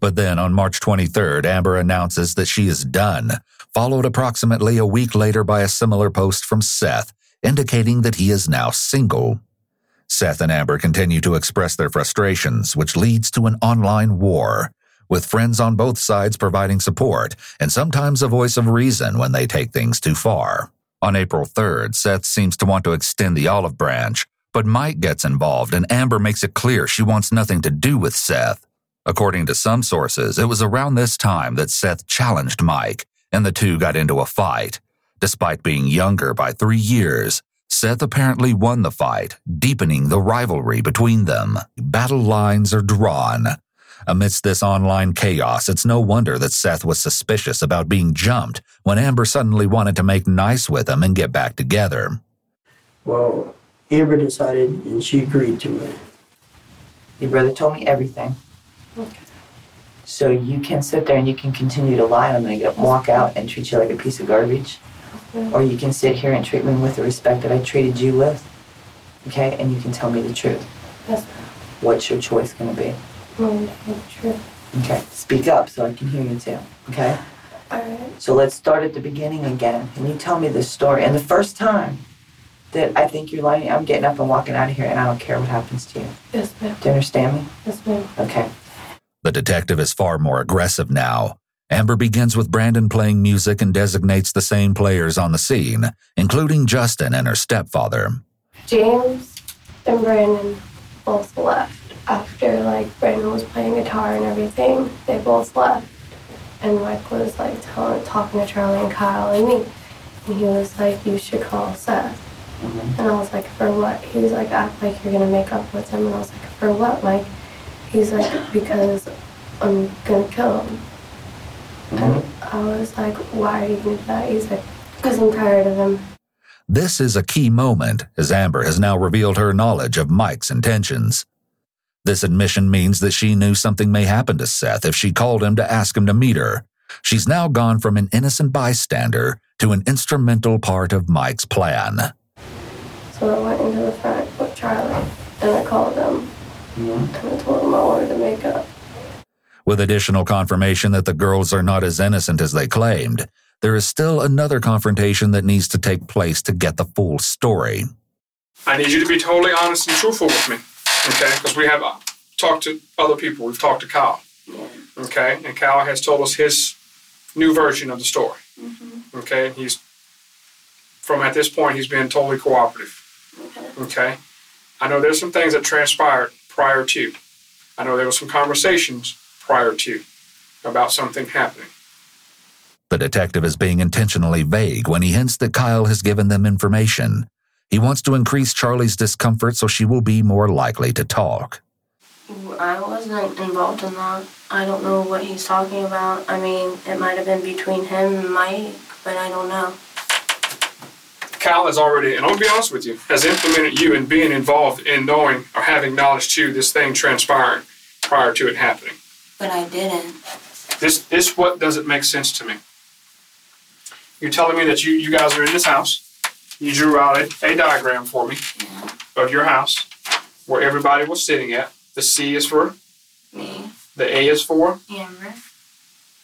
But then on March 23rd, Amber announces that she is done, followed approximately a week later by a similar post from Seth, indicating that he is now single. Seth and Amber continue to express their frustrations, which leads to an online war, with friends on both sides providing support and sometimes a voice of reason when they take things too far. On April 3rd, Seth seems to want to extend the olive branch, but Mike gets involved and Amber makes it clear she wants nothing to do with Seth. According to some sources, it was around this time that Seth challenged Mike, and the two got into a fight. Despite being younger by three years, Seth apparently won the fight, deepening the rivalry between them. Battle lines are drawn. Amidst this online chaos, it's no wonder that Seth was suspicious about being jumped when Amber suddenly wanted to make nice with him and get back together. Well, Amber decided and she agreed to it. Your brother told me everything. Okay. So you can sit there and you can continue to lie. I'm walk out and treat you like a piece of garbage, or you can sit here and treat me with the respect that I treated you with. Okay, and you can tell me the truth. Yes, What's your choice gonna be? Ma'am. Mm, True. Okay, speak up so I can hear you too. Okay. All right. So let's start at the beginning again. And you tell me this story. And the first time that I think you're lying, I'm getting up and walking out of here, and I don't care what happens to you. Yes, ma'am. Do you understand me? Yes, ma'am. Okay. The detective is far more aggressive now. Amber begins with Brandon playing music and designates the same players on the scene, including Justin and her stepfather. James and Brandon both left after like Brandon was playing guitar and everything. They both left, and Mike was like telling, talking to Charlie and Kyle and me, and he was like, "You should call Seth." Mm-hmm. And I was like, for what? He was like, act like you're gonna make up with him. And I was like, for what, Mike? He's like, because I'm gonna kill him. And mm-hmm. I was like, why are you gonna do that? He's like, because I'm tired of him. This is a key moment as Amber has now revealed her knowledge of Mike's intentions. This admission means that she knew something may happen to Seth if she called him to ask him to meet her. She's now gone from an innocent bystander to an instrumental part of Mike's plan. So I went into the front with Charlie and I called him mm-hmm. and I told him I wanted to make up. With additional confirmation that the girls are not as innocent as they claimed, there is still another confrontation that needs to take place to get the full story. I need you to be totally honest and truthful with me, okay? Because we have uh, talked to other people. We've talked to Kyle, okay? And Kyle has told us his new version of the story, okay? He's from at this point he's been totally cooperative, okay? I know there's some things that transpired prior to. I know there were some conversations prior to about something happening. The detective is being intentionally vague when he hints that Kyle has given them information. He wants to increase Charlie's discomfort so she will be more likely to talk. I wasn't involved in that. I don't know what he's talking about. I mean, it might have been between him and Mike, but I don't know. Cal has already, and I'll be honest with you, has implemented you in being involved in knowing or having knowledge to this thing transpiring prior to it happening. But I didn't. This this what doesn't make sense to me. You're telling me that you, you guys are in this house. You drew out a, a diagram for me of your house where everybody was sitting at. The C is for, Me, the A is for, Amber,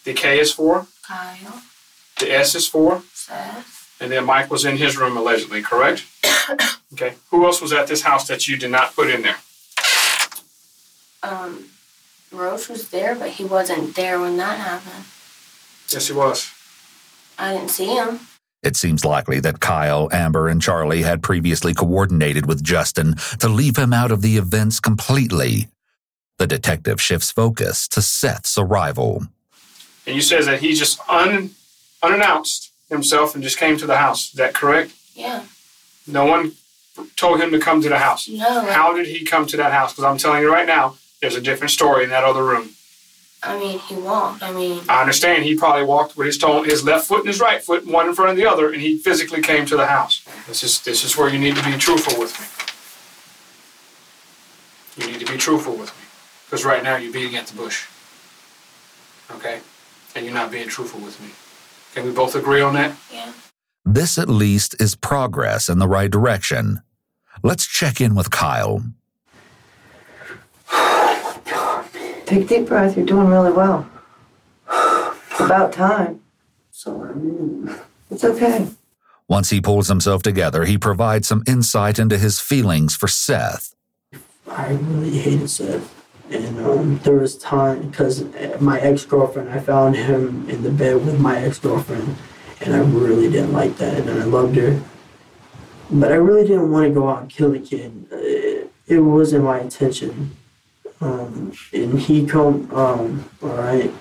the K is for, Kyle, the S is for, Seth, and then Mike was in his room allegedly, correct? [coughs] okay. Who else was at this house that you did not put in there? um, Roach was there, but he wasn't there when that happened. Yes, he was. I didn't see him. It seems likely that Kyle, Amber, and Charlie had previously coordinated with Justin to leave him out of the events completely. The detective shifts focus to Seth's arrival. And you says that he just un, unannounced himself and just came to the house. Is that correct? Yeah. No one told him to come to the house. No. How did he come to that house? Because I'm telling you right now, there's a different story in that other room. I mean, he walked. I mean, I understand he probably walked with his toe, his left foot and his right foot, one in front of the other, and he physically came to the house. This is this is where you need to be truthful with me. You need to be truthful with me, because right now you're beating at the bush. Okay, and you're not being truthful with me. Can we both agree on that? yeah. This, at least, is progress in the right direction. Let's check in with Kyle. Take a deep breath. You're doing really well. [sighs] It's about time. Sorry, man. It's okay. Once he pulls himself together, he provides some insight into his feelings for Seth. I really hated Seth. And um, there was time because my ex girlfriend, I found him in the bed with my ex girlfriend, and I really didn't like that, and I loved her. But I really didn't want to go out and kill the kid. It, it wasn't my intention. Um, and he come, um, all right.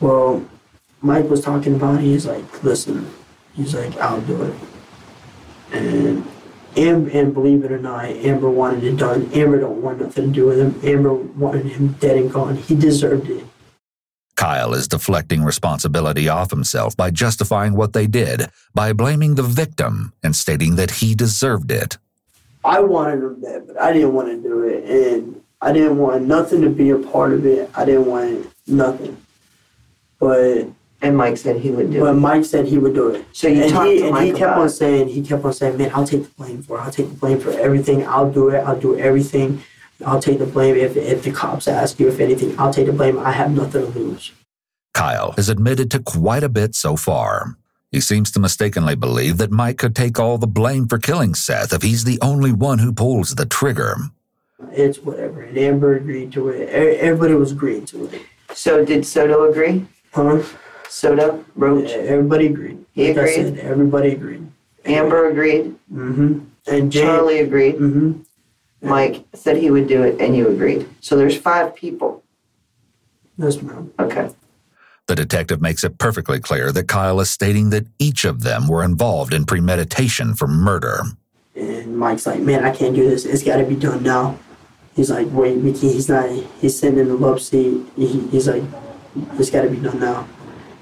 Well, Mike was talking about. He's like, listen. He's like, I'll do it. And Am- and believe it or not, Amber wanted it done. Amber don't want nothing to do with him. Amber wanted him dead and gone. He deserved it. Kyle is deflecting responsibility off himself by justifying what they did by blaming the victim and stating that he deserved it. I wanted him dead, but I didn't want to do it, and I didn't want nothing to be a part of it. I didn't want nothing. But And Mike said he would do but it. But Mike said he would do it. So you and talked he to and Mike he kept about on saying he kept on saying, man, I'll take the blame for it. I'll take the blame for everything. I'll do it. I'll do everything. I'll take the blame if if the cops ask you if anything. I'll take the blame. I have nothing to lose. Kyle has admitted to quite a bit so far. He seems to mistakenly believe that Mike could take all the blame for killing Seth if he's the only one who pulls the trigger. It's whatever. And Amber agreed to it. Everybody was agreeing to it. So did Soto agree? Huh? Soto, Roach, Everybody agreed. He Like I agreed? said, everybody agreed. Amber agreed. Mm-hmm. And Jay, Charlie agreed. Mm-hmm. Mike said he would do it, and you agreed. So there's five people. Yes, ma'am. Okay. The detective makes it perfectly clear that Kyle is stating that each of them were involved in premeditation for murder. and Mike's like, man, I can't do this. It's got to be done now. He's like, wait, we can't. He's not. He's sitting in the love seat. He, he's like, it's got to be done now.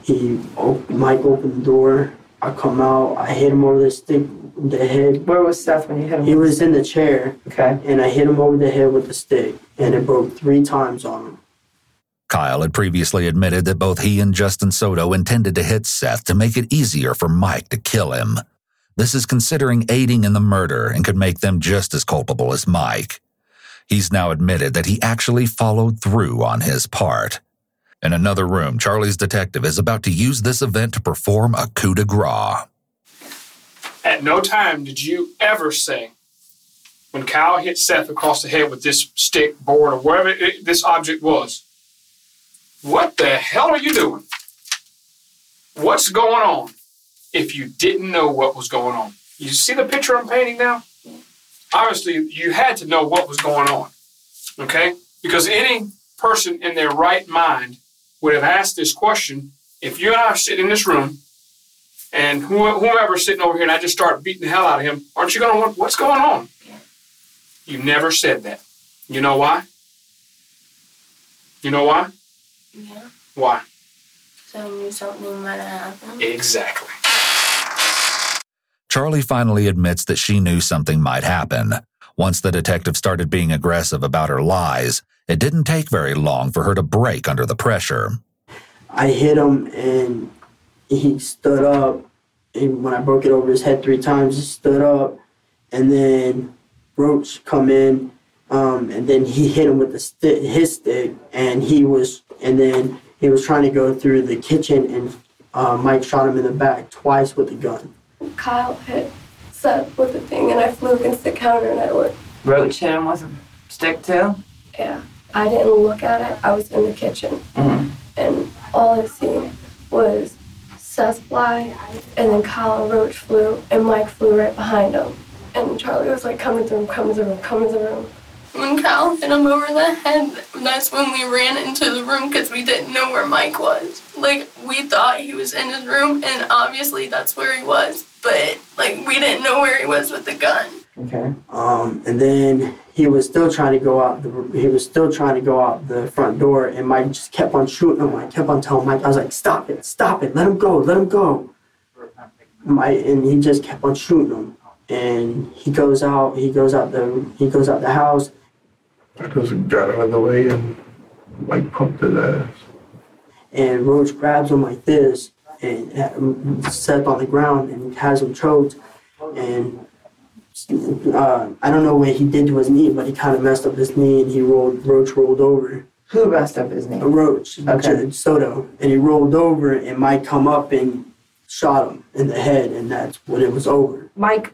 He, op- Mike opened the door. I come out. I hit him over the stick, the head. Where was Seth when you hit him? He was in the chair, Okay. and I hit him over the head with the stick, and it broke three times on him. Kyle had previously admitted that both he and Justin Soto intended to hit Seth to make it easier for Mike to kill him. This is considering aiding in the murder and could make them just as culpable as Mike. He's now admitted that he actually followed through on his part. In another room, Charlie's detective is about to use this event to perform a coup de grace. At no time did you ever say, when Kyle hit Seth across the head with this stick, board, or whatever it, this object was, what the hell are you doing? What's going on? If you didn't know what was going on, you see the picture I'm painting now? Obviously, you had to know what was going on, okay? Because any person in their right mind would have asked this question if you and I are sitting in this room and who- whoever's sitting over here and I just start beating the hell out of him, aren't you going to want what's going on? You never said that. You know why? You know why? Yeah. Why? So I knew something might have happened. Exactly. Charlie finally admits that she knew something might happen. Once the detective started being aggressive about her lies, it didn't take very long for her to break under the pressure. I hit him and he stood up. And when I broke it over his head three times, he stood up. And then Roach come in, um, and then he hit him with stick, his stick, and he was, and then he was trying to go through the kitchen, and uh, Mike shot him in the back twice with a gun. Kyle hit Seth with the thing, and I flew against the counter, and I looked. Roach hit him with a stick too? Yeah, I didn't look at it. I was in the kitchen, Mm-hmm. and all I seen was Seth fly, and then Kyle and Roach flew, and Mike flew right behind him. And Charlie was like, "Come to the room, come to the room, come to the room." When Kyle hit him over the head, that's when we ran into the room because we didn't know where Mike was. Like we thought he was in his room, and obviously that's where he was, but like we didn't know where he was with the gun. Okay. Um, and then he was still trying to go out. The, he was still trying to go out the front door, and Mike just kept on shooting him. I kept on telling Mike, I was like, "Stop it! Stop it! Let him go! Let him go!" Mike, and he just kept on shooting him. And he goes out. He goes out the. He goes out the house. I just got out of the way and Mike pumped his ass. and Roach grabs him like this and uh, set on the ground and has him choked. And uh, I don't know what he did to his knee, but he kind of messed up his knee and he rolled. Roach rolled over. Who messed up his A knee? Roach, Okay. Soto, and he rolled over and Mike come up and shot him in the head, and that's when it was over. Mike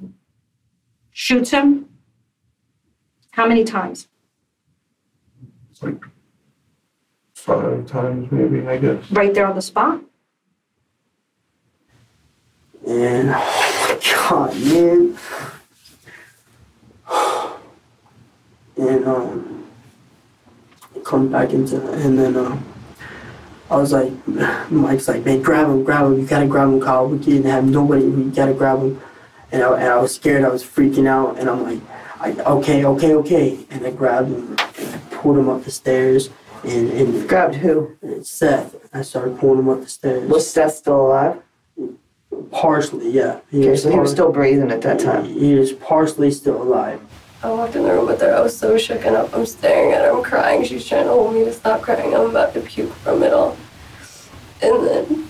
shoots him. How many times? It's like five times maybe, I guess. Right there on the spot? And oh my god, man. And um come back into and then um I was like Mike's like, man, grab him, grab him, you gotta grab him, Kyle. We can't have nobody, we gotta grab him. And I, and I was scared, I was freaking out, and I'm like, I, okay, okay, okay. And I grabbed him and I pulled him up the stairs and, and, Grabbed who? and Seth, I started pulling him up the stairs. Was Seth still alive? Partially, yeah. He Okay, so he was still breathing at that time. He is partially still alive. I walked in the room with her. I was so shooken up. I'm staring at her. I'm crying. She's trying to hold me to stop crying. I'm about to puke from it all. And then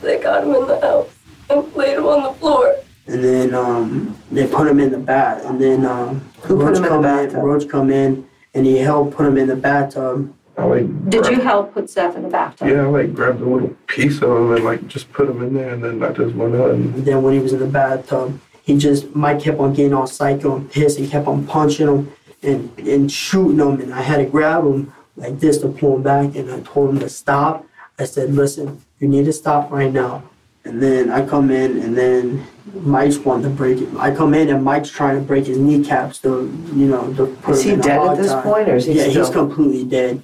they got him in the house and laid him on the floor. And then um, they put him in the bath. And then um, Who put him in the come bathtub? Roach come in and he helped put him in the bathtub. I like Did grabbed- you help put Seth in the bathtub? Yeah, I like grabbed a little piece of him and like just put him in there and then I just went out and And then when he was in the bathtub, he just Mike kept on getting all psycho and pissed. He kept on punching him and and shooting him. And I had to grab him like this to pull him back. And I told him to stop. I said, "Listen, you need to stop right now." And then I come in, and then Mike's wanting to break it. I come in, and Mike's trying to break his kneecaps to, you know, to put Is he dead at this tie. point, or is he yeah, still? he's completely dead.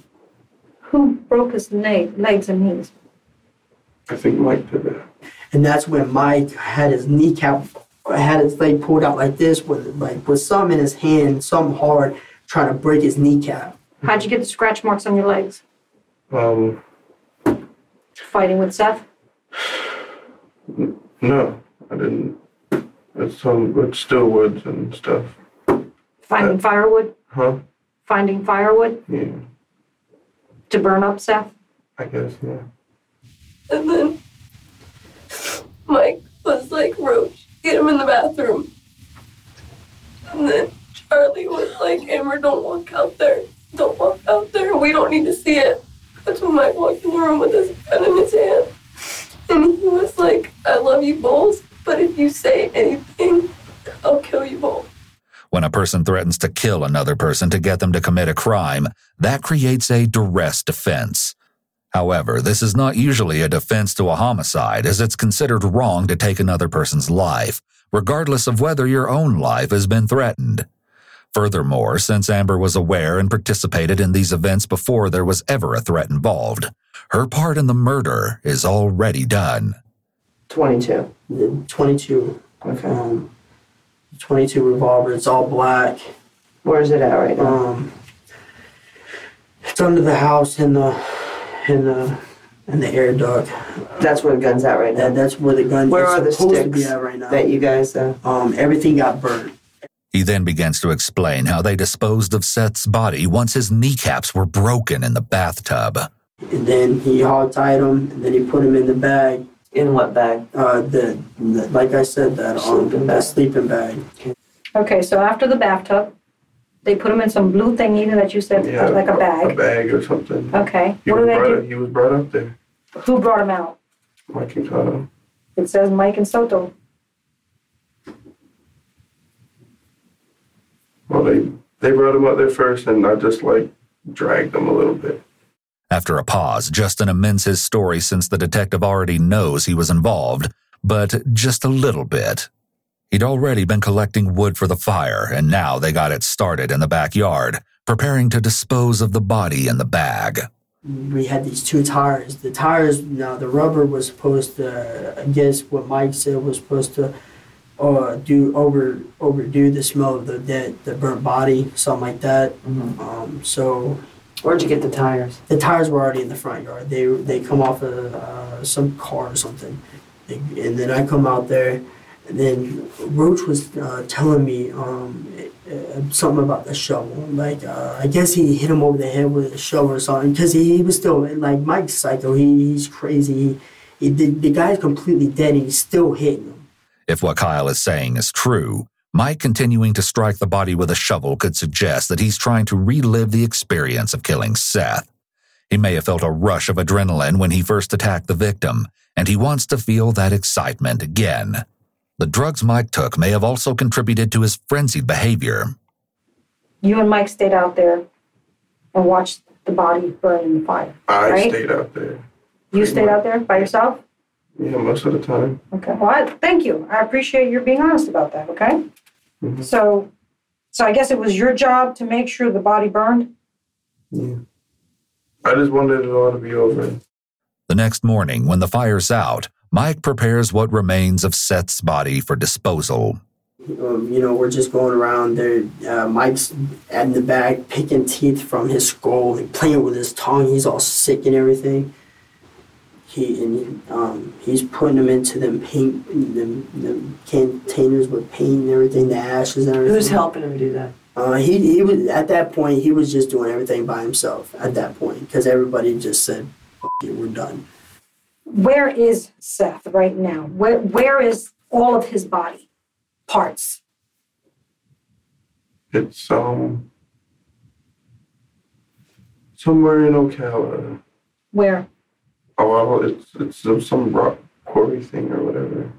Who broke his leg, legs and knees? I think Mike did that. And that's when Mike had his kneecap had his leg pulled out like this with like with some in his hand, some hard, trying to break his kneecap. How'd you get the scratch marks on your legs? Um, Fighting with Seth? [sighs] no, I didn't. It's some with still woods and stuff. Finding firewood? Huh? Finding firewood Yeah, to burn up Seth? I guess, yeah. And then Mike was like, Roach, get him in the bathroom. And then Charlie was like, Amber, don't walk out there. Don't walk out there. We don't need to see it. That's when Mike walked in the room with his gun in his hand. And he was like, I love you both, but if you say anything, I'll kill you both. When a person threatens to kill another person to get them to commit a crime, that creates a duress defense. However, this is not usually a defense to a homicide, as it's considered wrong to take another person's life, regardless of whether your own life has been threatened. Furthermore, since Amber was aware and participated in these events before there was ever a threat involved, her part in the murder is already done. 22. 22, Okay. um, 22 revolver. It's all black. Where is it at right now? Um, it's under the house in the in the in the air duct. That's where the gun's at right That, now. that's where the gun Where is are the to be sticks at right now. That you guys, uh, um, everything got burnt. He then begins to explain how they disposed of Seth's body once his kneecaps were broken in the bathtub. And then he hog tied him, and then he put him in the bag. In what bag? Uh, the, the like I said, that um, Sleeping that bag. sleeping bag. Okay, so after the bathtub, they put him in some blue thingy that you said, Yeah, like a A bag. bag or something. Okay, He what was, do they brought, do? he was brought up there. Who brought him out? Mike and Kyle. It says Mike and Soto. Well, they they brought him up there first, and I just like dragged them a little bit. After a pause, Justin amends his story since the detective already knows he was involved, but just a little bit. He'd already been collecting wood for the fire, and now they got it started in the backyard, preparing to dispose of the body in the bag. we had these two tires. The tires now the rubber was supposed to I guess what Mike said was supposed to uh do over overdo the smell of the dead the burnt body, something like that. Mhm. Um so Where'd you get the tires? the tires were already in the front yard. They they come off of uh, some car or something, and then I come out there, and then Roach was uh, telling me um, uh, something about the shovel. Like uh, I guess he hit him over the head with a shovel or something because he, he was still like Mike's psycho. He, he's crazy. He, he, the, the guy's completely dead. and he's still hitting him. If what Kyle is saying is true, Mike continuing to strike the body with a shovel could suggest that he's trying to relive the experience of killing Seth. He may have felt a rush of adrenaline when he first attacked the victim, and he wants to feel that excitement again. The drugs Mike took may have also contributed to his frenzied behavior. You and Mike stayed out there and watched the body burn in the fire. I Right. stayed out there. You stayed much. out there by yourself? Yeah, most of the time. Okay. Well, I, thank you. I appreciate your being honest about that. Okay. Mhm. So, so I guess it was your job to make sure the body burned. Yeah. I just wanted it all to be over. The next morning, when the fire's out, Mike prepares what remains of Seth's body for disposal. Um, you know, we're just going around there. Uh, Mike's in the bag picking teeth from his skull and playing with his tongue. He's all sick and everything. He and um, he's putting them into them paint, them, them containers with paint and everything, the ashes and everything. Who's helping him do that? Uh, he he was at that point. He was just doing everything by himself at that point because everybody just said, "F- it, "We're done." Where is Seth right now? Where where is all of his body parts? It's um somewhere in Ocala. Where? Oh, well, it's it's some- some rock quarry thing or whatever.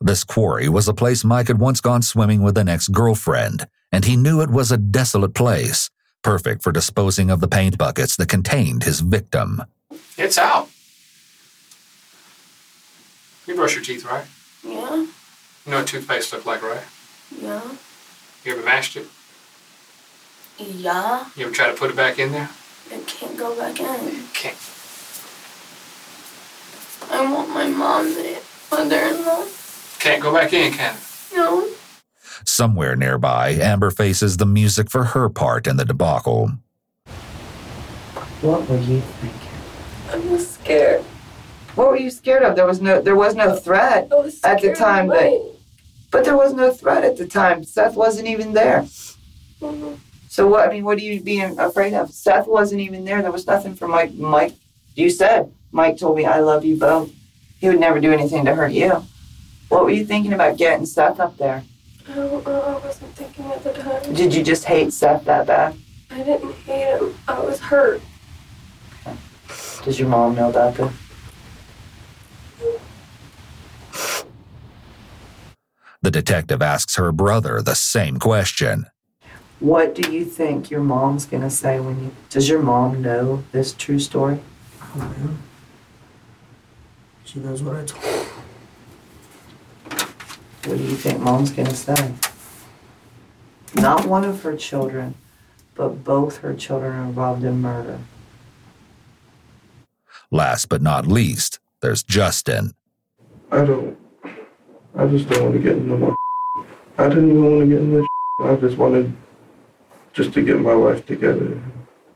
This quarry was a place Mike had once gone swimming with an ex girlfriend, and he knew it was a desolate place, perfect for disposing of the paint buckets that contained his victim. It's out. You brush your teeth, right? Yeah, You know what toothpaste look like, right? yeah, You ever mashed it? yeah. You ever try to put it back in there? It can't go back in. Can't. I want my mom to mother-in-law. Can't go back in, can it? No. Somewhere nearby, Amber faces the music for her part in the debacle. What were you thinking? I was scared. What were you scared of? There was no there was no threat. Was At the time of that- But there was no threat at the time. Seth wasn't even there. Mhm. So what I mean, what are you being afraid of? Seth wasn't even there. There was nothing for Mike. Mike, you said Mike told me I love you both. He would never do anything to hurt you. What were you thinking about getting Seth up there? I don't know. I wasn't thinking at the time. Did you just hate Seth that bad? I didn't hate him. I was hurt. Does your mom know about this? The detective asks her brother the same question. What do you think your mom's gonna say when you? Does your mom know this true story? Oh, yeah. She knows what I told her. What do you think mom's gonna say? Not one of her children, but both her children are involved in murder. Last but not least, there's Justin. I don't. I just don't want to get into more. I didn't even want to get into. This. I just wanted just to get my life together.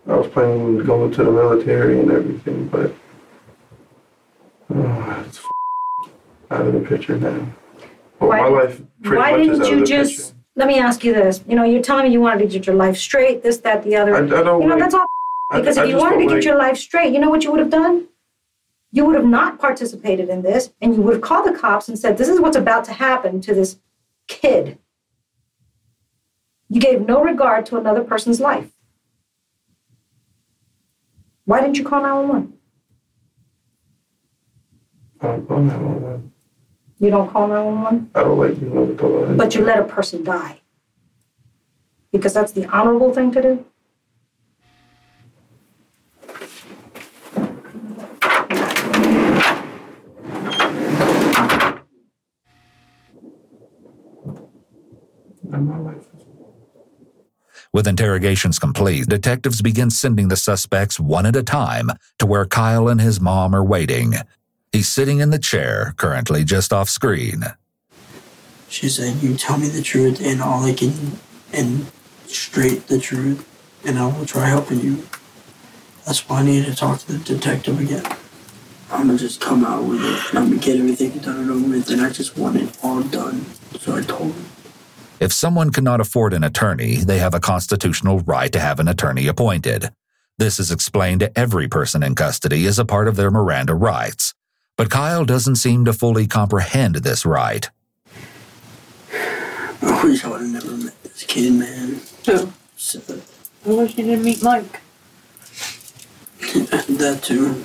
I was planning on going to the military and everything, but oh, it's out of the picture now. But Why- my life pretty Why much didn't out you of the just, picture. let me ask you this, you know, you're telling me you wanted to get your life straight, this, that, the other. I don't. You know, like, that's all, I- because I if you wanted to get like- your life straight, you know what you would have done? You would have not participated in this, and you would have called the cops and said, this is what's about to happen to this kid. You gave no regard to another person's life. Why didn't you call 911? I don't I don't know. You don't call 911, I don't like you know with the lie. but you let a person die. Because that's the honorable thing to do. And my life is With interrogations complete, detectives begin sending the suspects one at a time to where Kyle and his mom are waiting. He's sitting in the chair, currently just off screen. She said, "You tell me the truth and all I can, and straight the truth, and I will try helping you." That's why I need to talk to the detective again. I'm gonna just come out with it, and I'm gonna get everything done and over with, and I just want it all done. So I told him. If someone cannot afford an attorney, they have a constitutional right to have an attorney appointed. This is explained to every person in custody as a part of their Miranda rights. But Kyle doesn't seem to fully comprehend this right. I wish I would have never met this kid, man. Who? So, I wish you didn't meet Mike. [laughs] that too.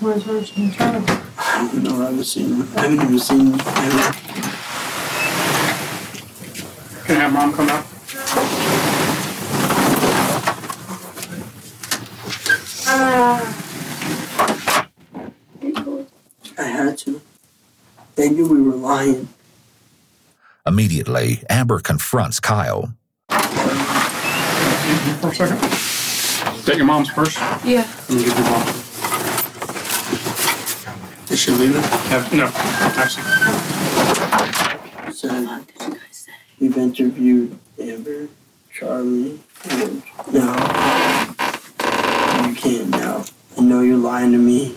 Where's hers in town? I don't know. I haven't seen him. I haven't even seen him. ever. Can I have mom come out? Ah. I had to. They knew we were lying. Immediately, Amber confronts Kyle. For a second. Is that your mom's purse? Yeah. Let me give your mom. They should leave it. Uh, Have, no, actually. Said we've interviewed Amber, Charlie, and now you can't now. I know you're lying to me.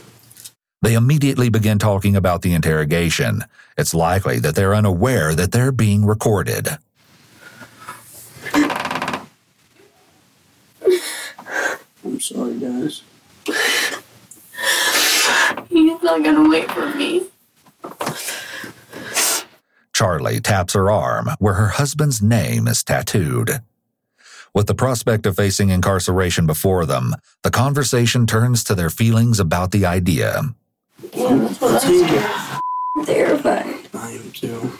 They immediately begin talking about the interrogation. It's likely that they're unaware that they're being recorded. I'm sorry, guys. He's not gonna wait for me. Charlie taps her arm where her husband's name is tattooed. With the prospect of facing incarceration before them, the conversation turns to their feelings about the idea. Yeah, that's what I'm terrified. I am too.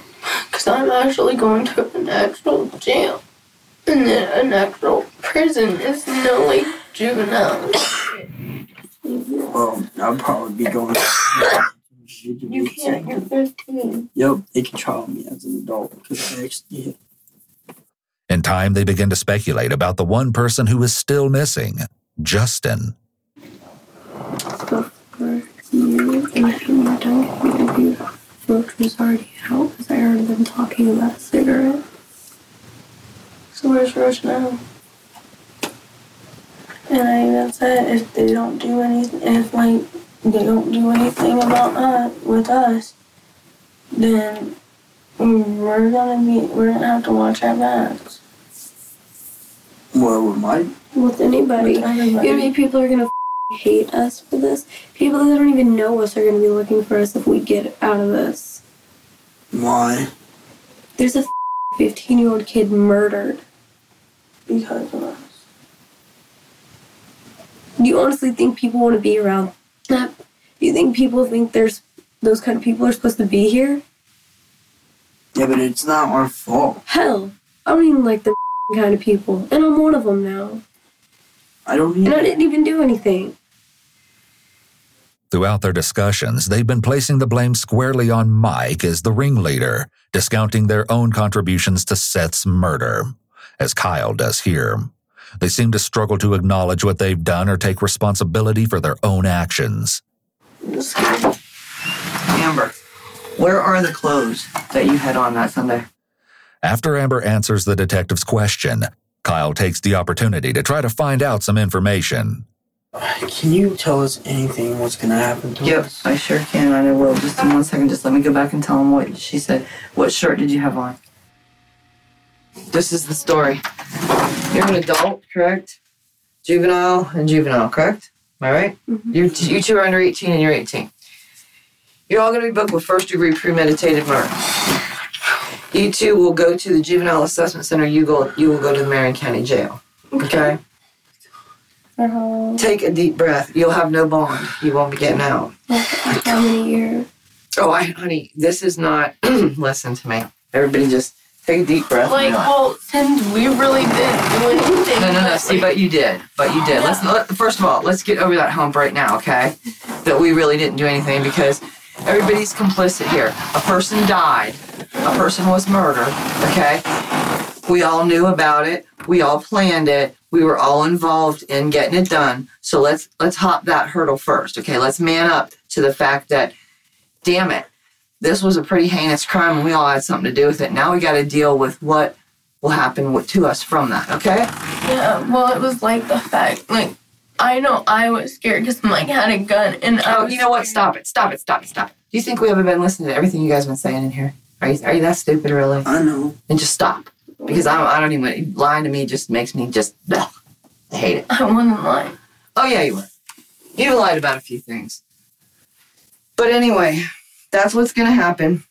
Because I'm actually going to an actual jail. And then an actual prison. is no like juvenile. Well, I'll probably be going. You can't, you're 15. Yep, they can trial me as an adult because I actually hit. In time, they begin to speculate about the one person who is still missing Justin. For you, and if you want to give me a beautiful Roach was already out because I heard them talking about a cigarette. So where's Roach now? And I even said if they don't do anything, if like they don't do anything about us with us, then we're gonna be we're gonna have to watch our backs Well, with my with anybody. With everybody. Maybe people are gonna f- hate us for this. People that don't even know us are gonna be looking for us if we get out of this. why? There's a 15 year old kid murdered because of us. Do you honestly think people want to be around that? Do you think people think there's those kind of people are supposed to be here? Yeah, but it's not our fault. Hell, I don't even like the [laughs] kind of people, and I'm one of them now. I don't. And I didn't even do anything. Throughout their discussions, they've been placing the blame squarely on Mike as the ringleader, discounting their own contributions to Seth's murder, as Kyle does here. They seem to struggle to acknowledge what they've done or take responsibility for their own actions. Amber, where are the clothes that you had on that Sunday? After Amber answers the detective's question, Kyle takes the opportunity to try to find out some information. Can you tell us anything? What's gonna happen to Yep, us? I sure can. I will. Just in one second. Just let me go back and tell him what she said. What shirt did you have on? This is the story. You're an adult, correct? Juvenile and juvenile, correct? Am I right? Mm-hmm. You you two are under 18 and you're 18. You're all going to be booked with first degree premeditated murder. You two will go to the juvenile assessment center. You go. You will go to the Marion County Jail. Okay. For how long? Take a deep breath. You'll have no bond. You won't be getting out. Like, how many years? Oh, I, honey, this is not. [clears throat] listen to me. Everybody, just take a deep breath. Like, well, since we really didn't do anything. no, no, no. See, but you did. But you did. Let's let, first of all, let's get over that hump right now, okay? That we really didn't do anything because everybody's complicit here. A person died. A person was murdered. Okay. We all knew about it. We all planned it. We were all involved in getting it done. So let's let's hop that hurdle first. Okay. Let's man up to the fact that, damn it, this was a pretty heinous crime and we all had something to do with it. Now we got to deal with what will happen with, to us from that. Okay. Yeah, well, it was like the fact, like, I know I was scared because Mike had a gun, and I Oh, was you know what? Stop it! Stop it! Stop it! Stop it! Do you think we haven't been listening to everything you guys have been saying in here? Are you, are you that stupid, really? I know. And just stop. Because I don't, I don't even, lying to me just makes me just, ugh, hate it. I wasn't lying. Oh, yeah, you were. You lied about a few things. But anyway, that's what's going to happen.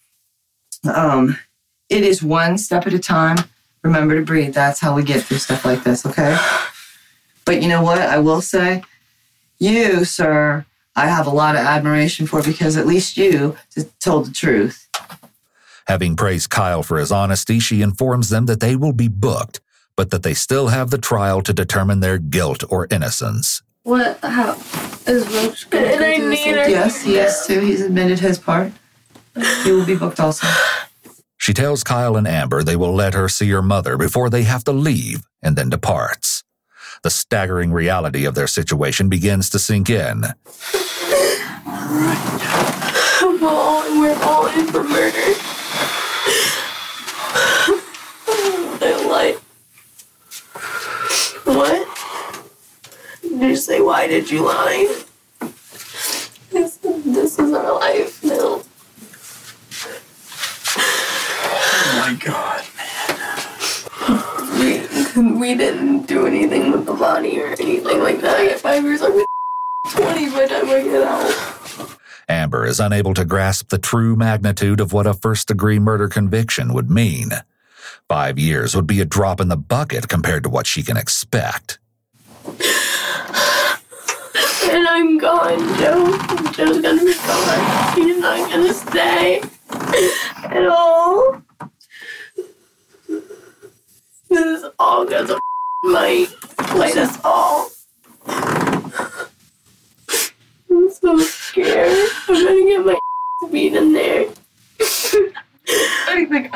Um, it is one step at a time. Remember to breathe. That's how we get through stuff like this, okay? But you know what? I will say, you, sir, I have a lot of admiration for because at least you told the truth. Having praised Kyle for his honesty, she informs them that they will be booked, but that they still have the trial to determine their guilt or innocence. What? How? Is Roach gonna And go I the need same her. thing? Yes, he is too. He's admitted his part. He will be booked also. She tells Kyle and Amber they will let her see her mother before they have to leave and then departs. The staggering reality of their situation begins to sink in. Well, we're all in for murder. I lied. What? Did you say why did you lie? This, this is our life now. Oh my god. man. We, we didn't do anything with the body or anything like that. I get five years. I'm 20 by the time I get out. Amber is unable to grasp the true magnitude of what a first degree murder conviction would mean. Five years would be a drop in the bucket compared to what she can expect. And I'm gone, Joe. Joe's gonna be gone. He's not gonna stay at all. This is all because of Mike. Played us all. I'm so scared. I'm gonna get my [laughs] beat in there. I think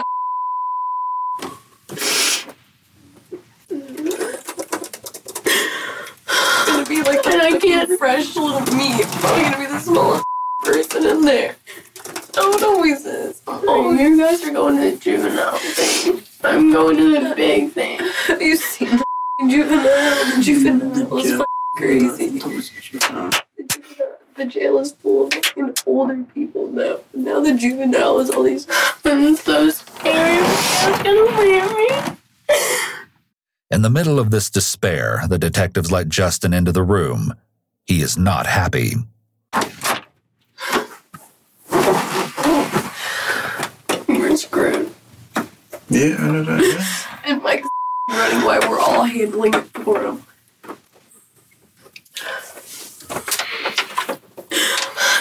gonna be like and I can't fresh little meat. I'm probably gonna be the smallest [laughs] person in there. Oh, Don't always this. Oh, you guys are going to the juvenile thing. I'm going to the big thing. Have [laughs] you seen the [laughs] juvenile? The juvenile is f- crazy. The jail is full of fucking older people now. Now the juvenile is all these. I'm so scared. It's gonna leave me. In the middle of this despair, the detectives let Justin into the room. He is not happy. We're screwed. Yeah, I know that. Yeah. [laughs] And Mike's [laughs] running while we're all handling it for him. [sighs]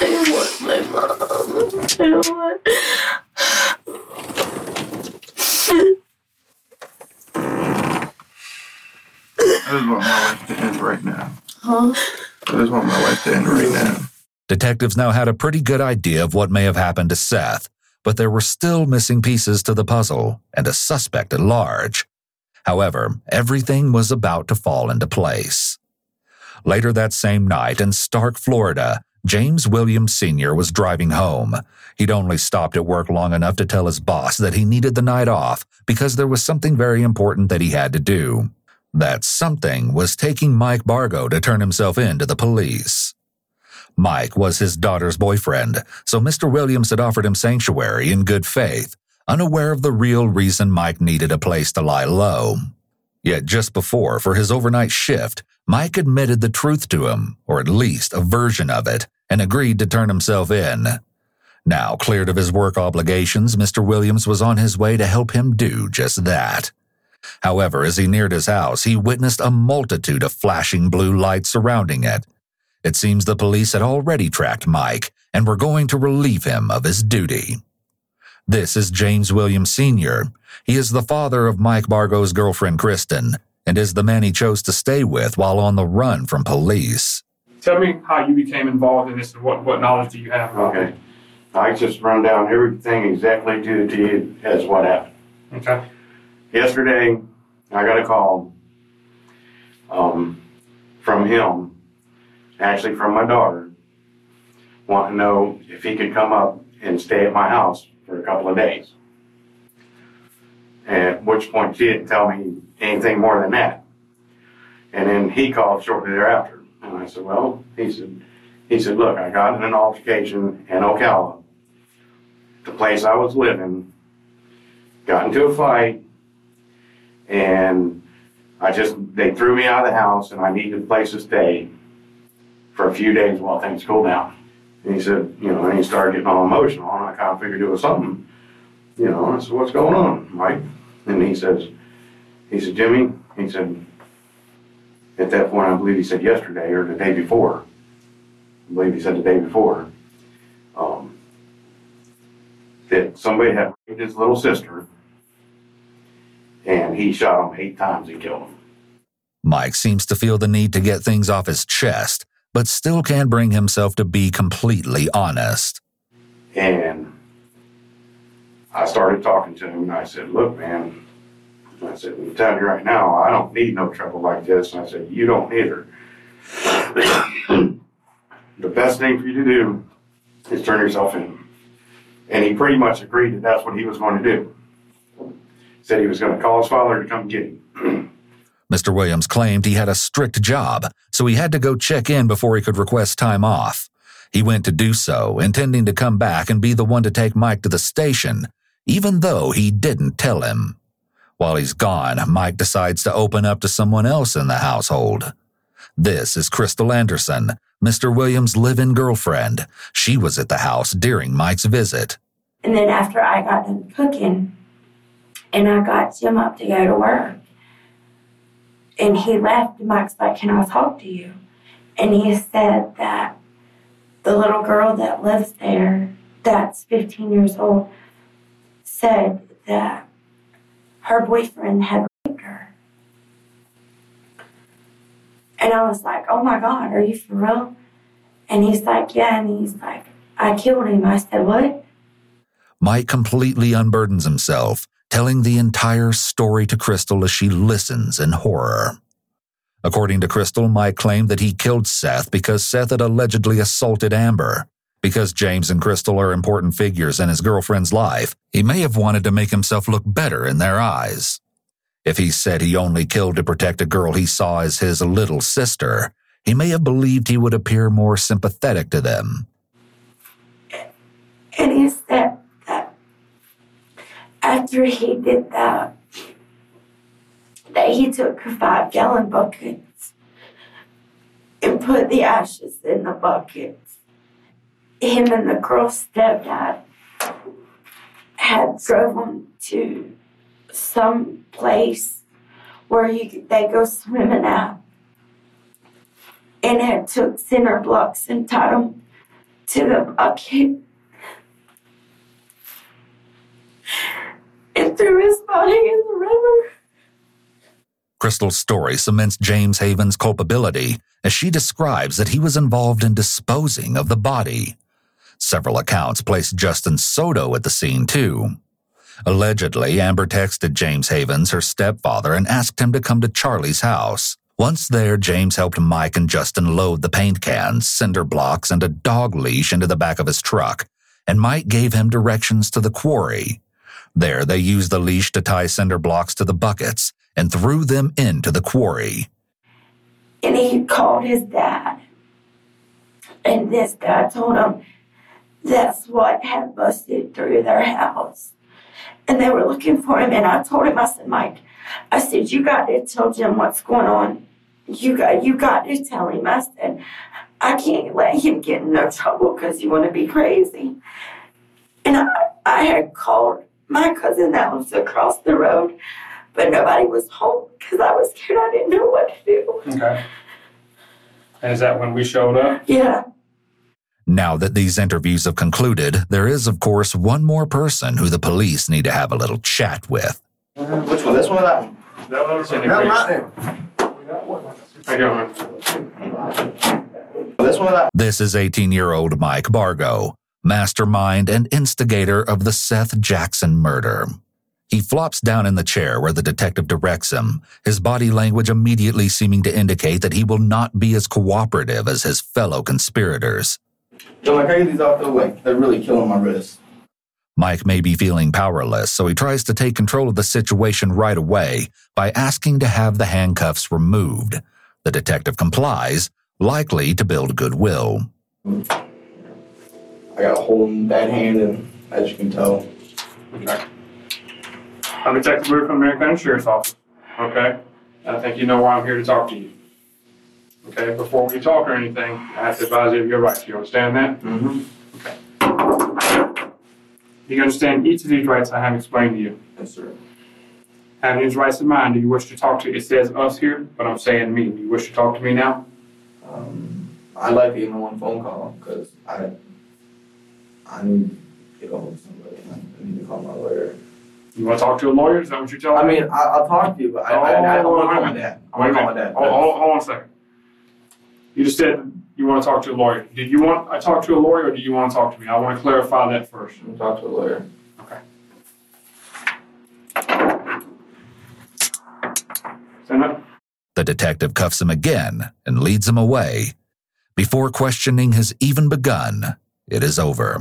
I want my mom. I want. I just want my life to end right now. Huh? I just want my life to end right now. Detectives now had a pretty good idea of what may have happened to Seth, but there were still missing pieces to the puzzle and a suspect at large. However, everything was about to fall into place. Later that same night in Starke, Florida, James Williams Sr. was driving home. He'd only stopped at work long enough to tell his boss that he needed the night off because there was something very important that he had to do. That something was taking Mike Bargo to turn himself in to the police. Mike was his daughter's boyfriend, so Mr. Williams had offered him sanctuary in good faith, unaware of the real reason Mike needed a place to lie low. Yet just before, for his overnight shift, Mike admitted the truth to him, or at least a version of it, and agreed to turn himself in. Now, cleared of his work obligations, Mr. Williams was on his way to help him do just that. However, as he neared his house, he witnessed a multitude of flashing blue lights surrounding it. It seems the police had already tracked Mike and were going to relieve him of his duty. This is James Williams Sr. He is the father of Mike Bargo's girlfriend, Kristen, and is the man he chose to stay with while on the run from police. Tell me how you became involved in this and what, what knowledge do you have? Okay. I just run down everything exactly to the T as what happened. Okay. Yesterday, I got a call um, from him, actually from my daughter, wanting to know if he could come up and stay at my house for a couple of days. At which point, she didn't tell me anything more than that. And then he called shortly thereafter. And I said, well, he said, he said, look, I got in an altercation in Ocala, the place I was living, got into a fight, and I just, they threw me out of the house and I needed a place to stay for a few days while things cool down. And he said, you know, and he started getting all emotional and I kind of figured it was something, you know, I said, what's going on, Mike? And he says, he said, Jimmy, he said, at that point, I believe he said yesterday or the day before, I believe he said the day before, um, that somebody had raped his little sister and he shot him eight times and killed him. Mike seems to feel the need to get things off his chest, but still can't bring himself to be completely honest. And I started talking to him and I said, look, man, I said, I'm telling you right now, I don't need no trouble like this. And I said, you don't either. the best thing for you to do is turn yourself in. And he pretty much agreed that that's what he was going to do. Said he was going to call his father to come get him. Mr. Williams claimed he had a strict job, so he had to go check in before he could request time off. He went to do so, intending to come back and be the one to take Mike to the station, even though he didn't tell him. While he's gone, Mike decides to open up to someone else in the household. This is Crystal Anderson, Mr. Williams' live in girlfriend. She was at the house during Mike's visit. And then after I got done cooking and I got Jim up to go to work, and he left, Mike's like, Can I talk to you? And he said that the little girl that lives there, that's 15 years old, said that her boyfriend had raped her. And I was like, Oh my God, are you for real? And he's like, Yeah. And he's like, I killed him. I said, What? Mike completely unburdens himself, telling the entire story to Crystal as she listens in horror. According to Crystal, Mike claimed that he killed Seth because Seth had allegedly assaulted Amber. Because James and Crystal are important figures in his girlfriend's life, he may have wanted to make himself look better in their eyes. If he said he only killed to protect a girl he saw as his little sister, he may have believed he would appear more sympathetic to them. And he said that after he did that, that he took a five gallon buckets and put the ashes in the buckets. Him and the girl's stepdad had driven to some place where you they go swimming at and had took cinder blocks and tied them to the bucket threw his body in the river. Crystal's story cements James Havens' culpability as she describes that he was involved in disposing of the body. Several accounts place Justin Soto at the scene, too. Allegedly, Amber texted James Havens, her stepfather, and asked him to come to Charlie's house. Once there, James helped Mike and Justin load the paint cans, cinder blocks, and a dog leash into the back of his truck, and Mike gave him directions to the quarry. There, they used the leash to tie cinder blocks to the buckets and threw them into the quarry. And he called his dad. And this guy told him that's what had busted through their house. And they were looking for him. And I told him, I said, Mike, I said, you got to tell Jim what's going on. You got, you got to tell him. I said, I can't let him get in no trouble because you want to be crazy. And I, I had called my cousin that lives across the road, but nobody was home because I was scared. I didn't know what to do. Okay. And is that when we showed up? Yeah. Now that these interviews have concluded, there is, of course, one more person who the police need to have a little chat with. Which one? This one or that one? That one's in No, here. not I got one. This one This is 18 year old Mike Bargo, mastermind and instigator of the Seth Jackson murder. He flops down in the chair where the detective directs him, his body language immediately seeming to indicate that he will not be as cooperative as his fellow conspirators. Yo, like, I get these off the way. They're really killing my wrist. Mike may be feeling powerless, so he tries to take control of the situation right away by asking to have the handcuffs removed. The detective complies, likely to build goodwill. I got a hole in that hand, and as you can tell, Okay. I'm Detective Brewer from Marion Sheriff's Office. Okay? And I think you know why I'm here to talk to you. Okay, before we talk or anything, I have to advise you of your rights. You understand that? mm-hmm. Do you understand each of these rights I have explained to you? yes, sir. Having these rights in mind, do you wish to talk to, it says us here, but I'm saying me. Do you wish to talk to me now? Um, I'd like to him one phone call because I, I need to get hold of somebody. I need to call my lawyer. You want to talk to a lawyer? Is that what you're telling I me? mean, I, I'll talk to you, but I, I, I oh, don't want to call my dad. I Wait a want to call my minute. dad. Hold, oh, hold, hold on a second. You just said you want to talk to a lawyer. Did you want I talk to a lawyer or do you want to talk to me? I want to clarify that first. I'm talk to a lawyer. Okay. Stand up. The detective cuffs him again and leads him away. Before questioning has even begun, it is over.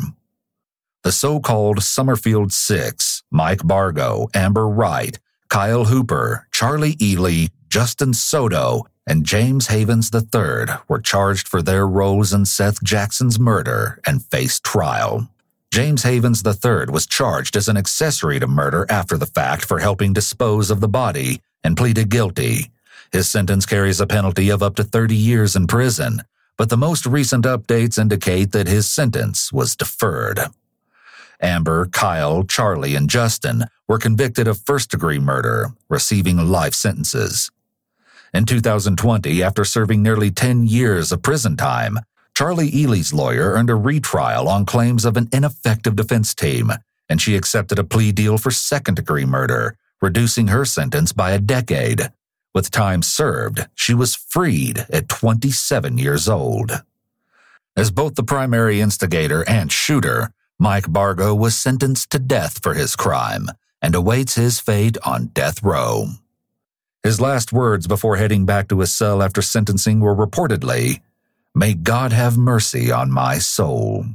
The so called Summerfield Six Mike Bargo, Amber Wright, Kyle Hooper, Charlie Ely, Justin Soto, and James Havens III were charged for their roles in Seth Jackson's murder and faced trial. James Havens III was charged as an accessory to murder after the fact for helping dispose of the body and pleaded guilty. His sentence carries a penalty of up to 30 years in prison, but the most recent updates indicate that his sentence was deferred. Amber, Kyle, Charlie, and Justin were convicted of first degree murder, receiving life sentences. In 2020, after serving nearly 10 years of prison time, Charlie Ely's lawyer earned a retrial on claims of an ineffective defense team, and she accepted a plea deal for second degree murder, reducing her sentence by a decade. With time served, she was freed at 27 years old. As both the primary instigator and shooter, Mike Bargo was sentenced to death for his crime and awaits his fate on death row. His last words before heading back to his cell after sentencing were reportedly, May God have mercy on my soul.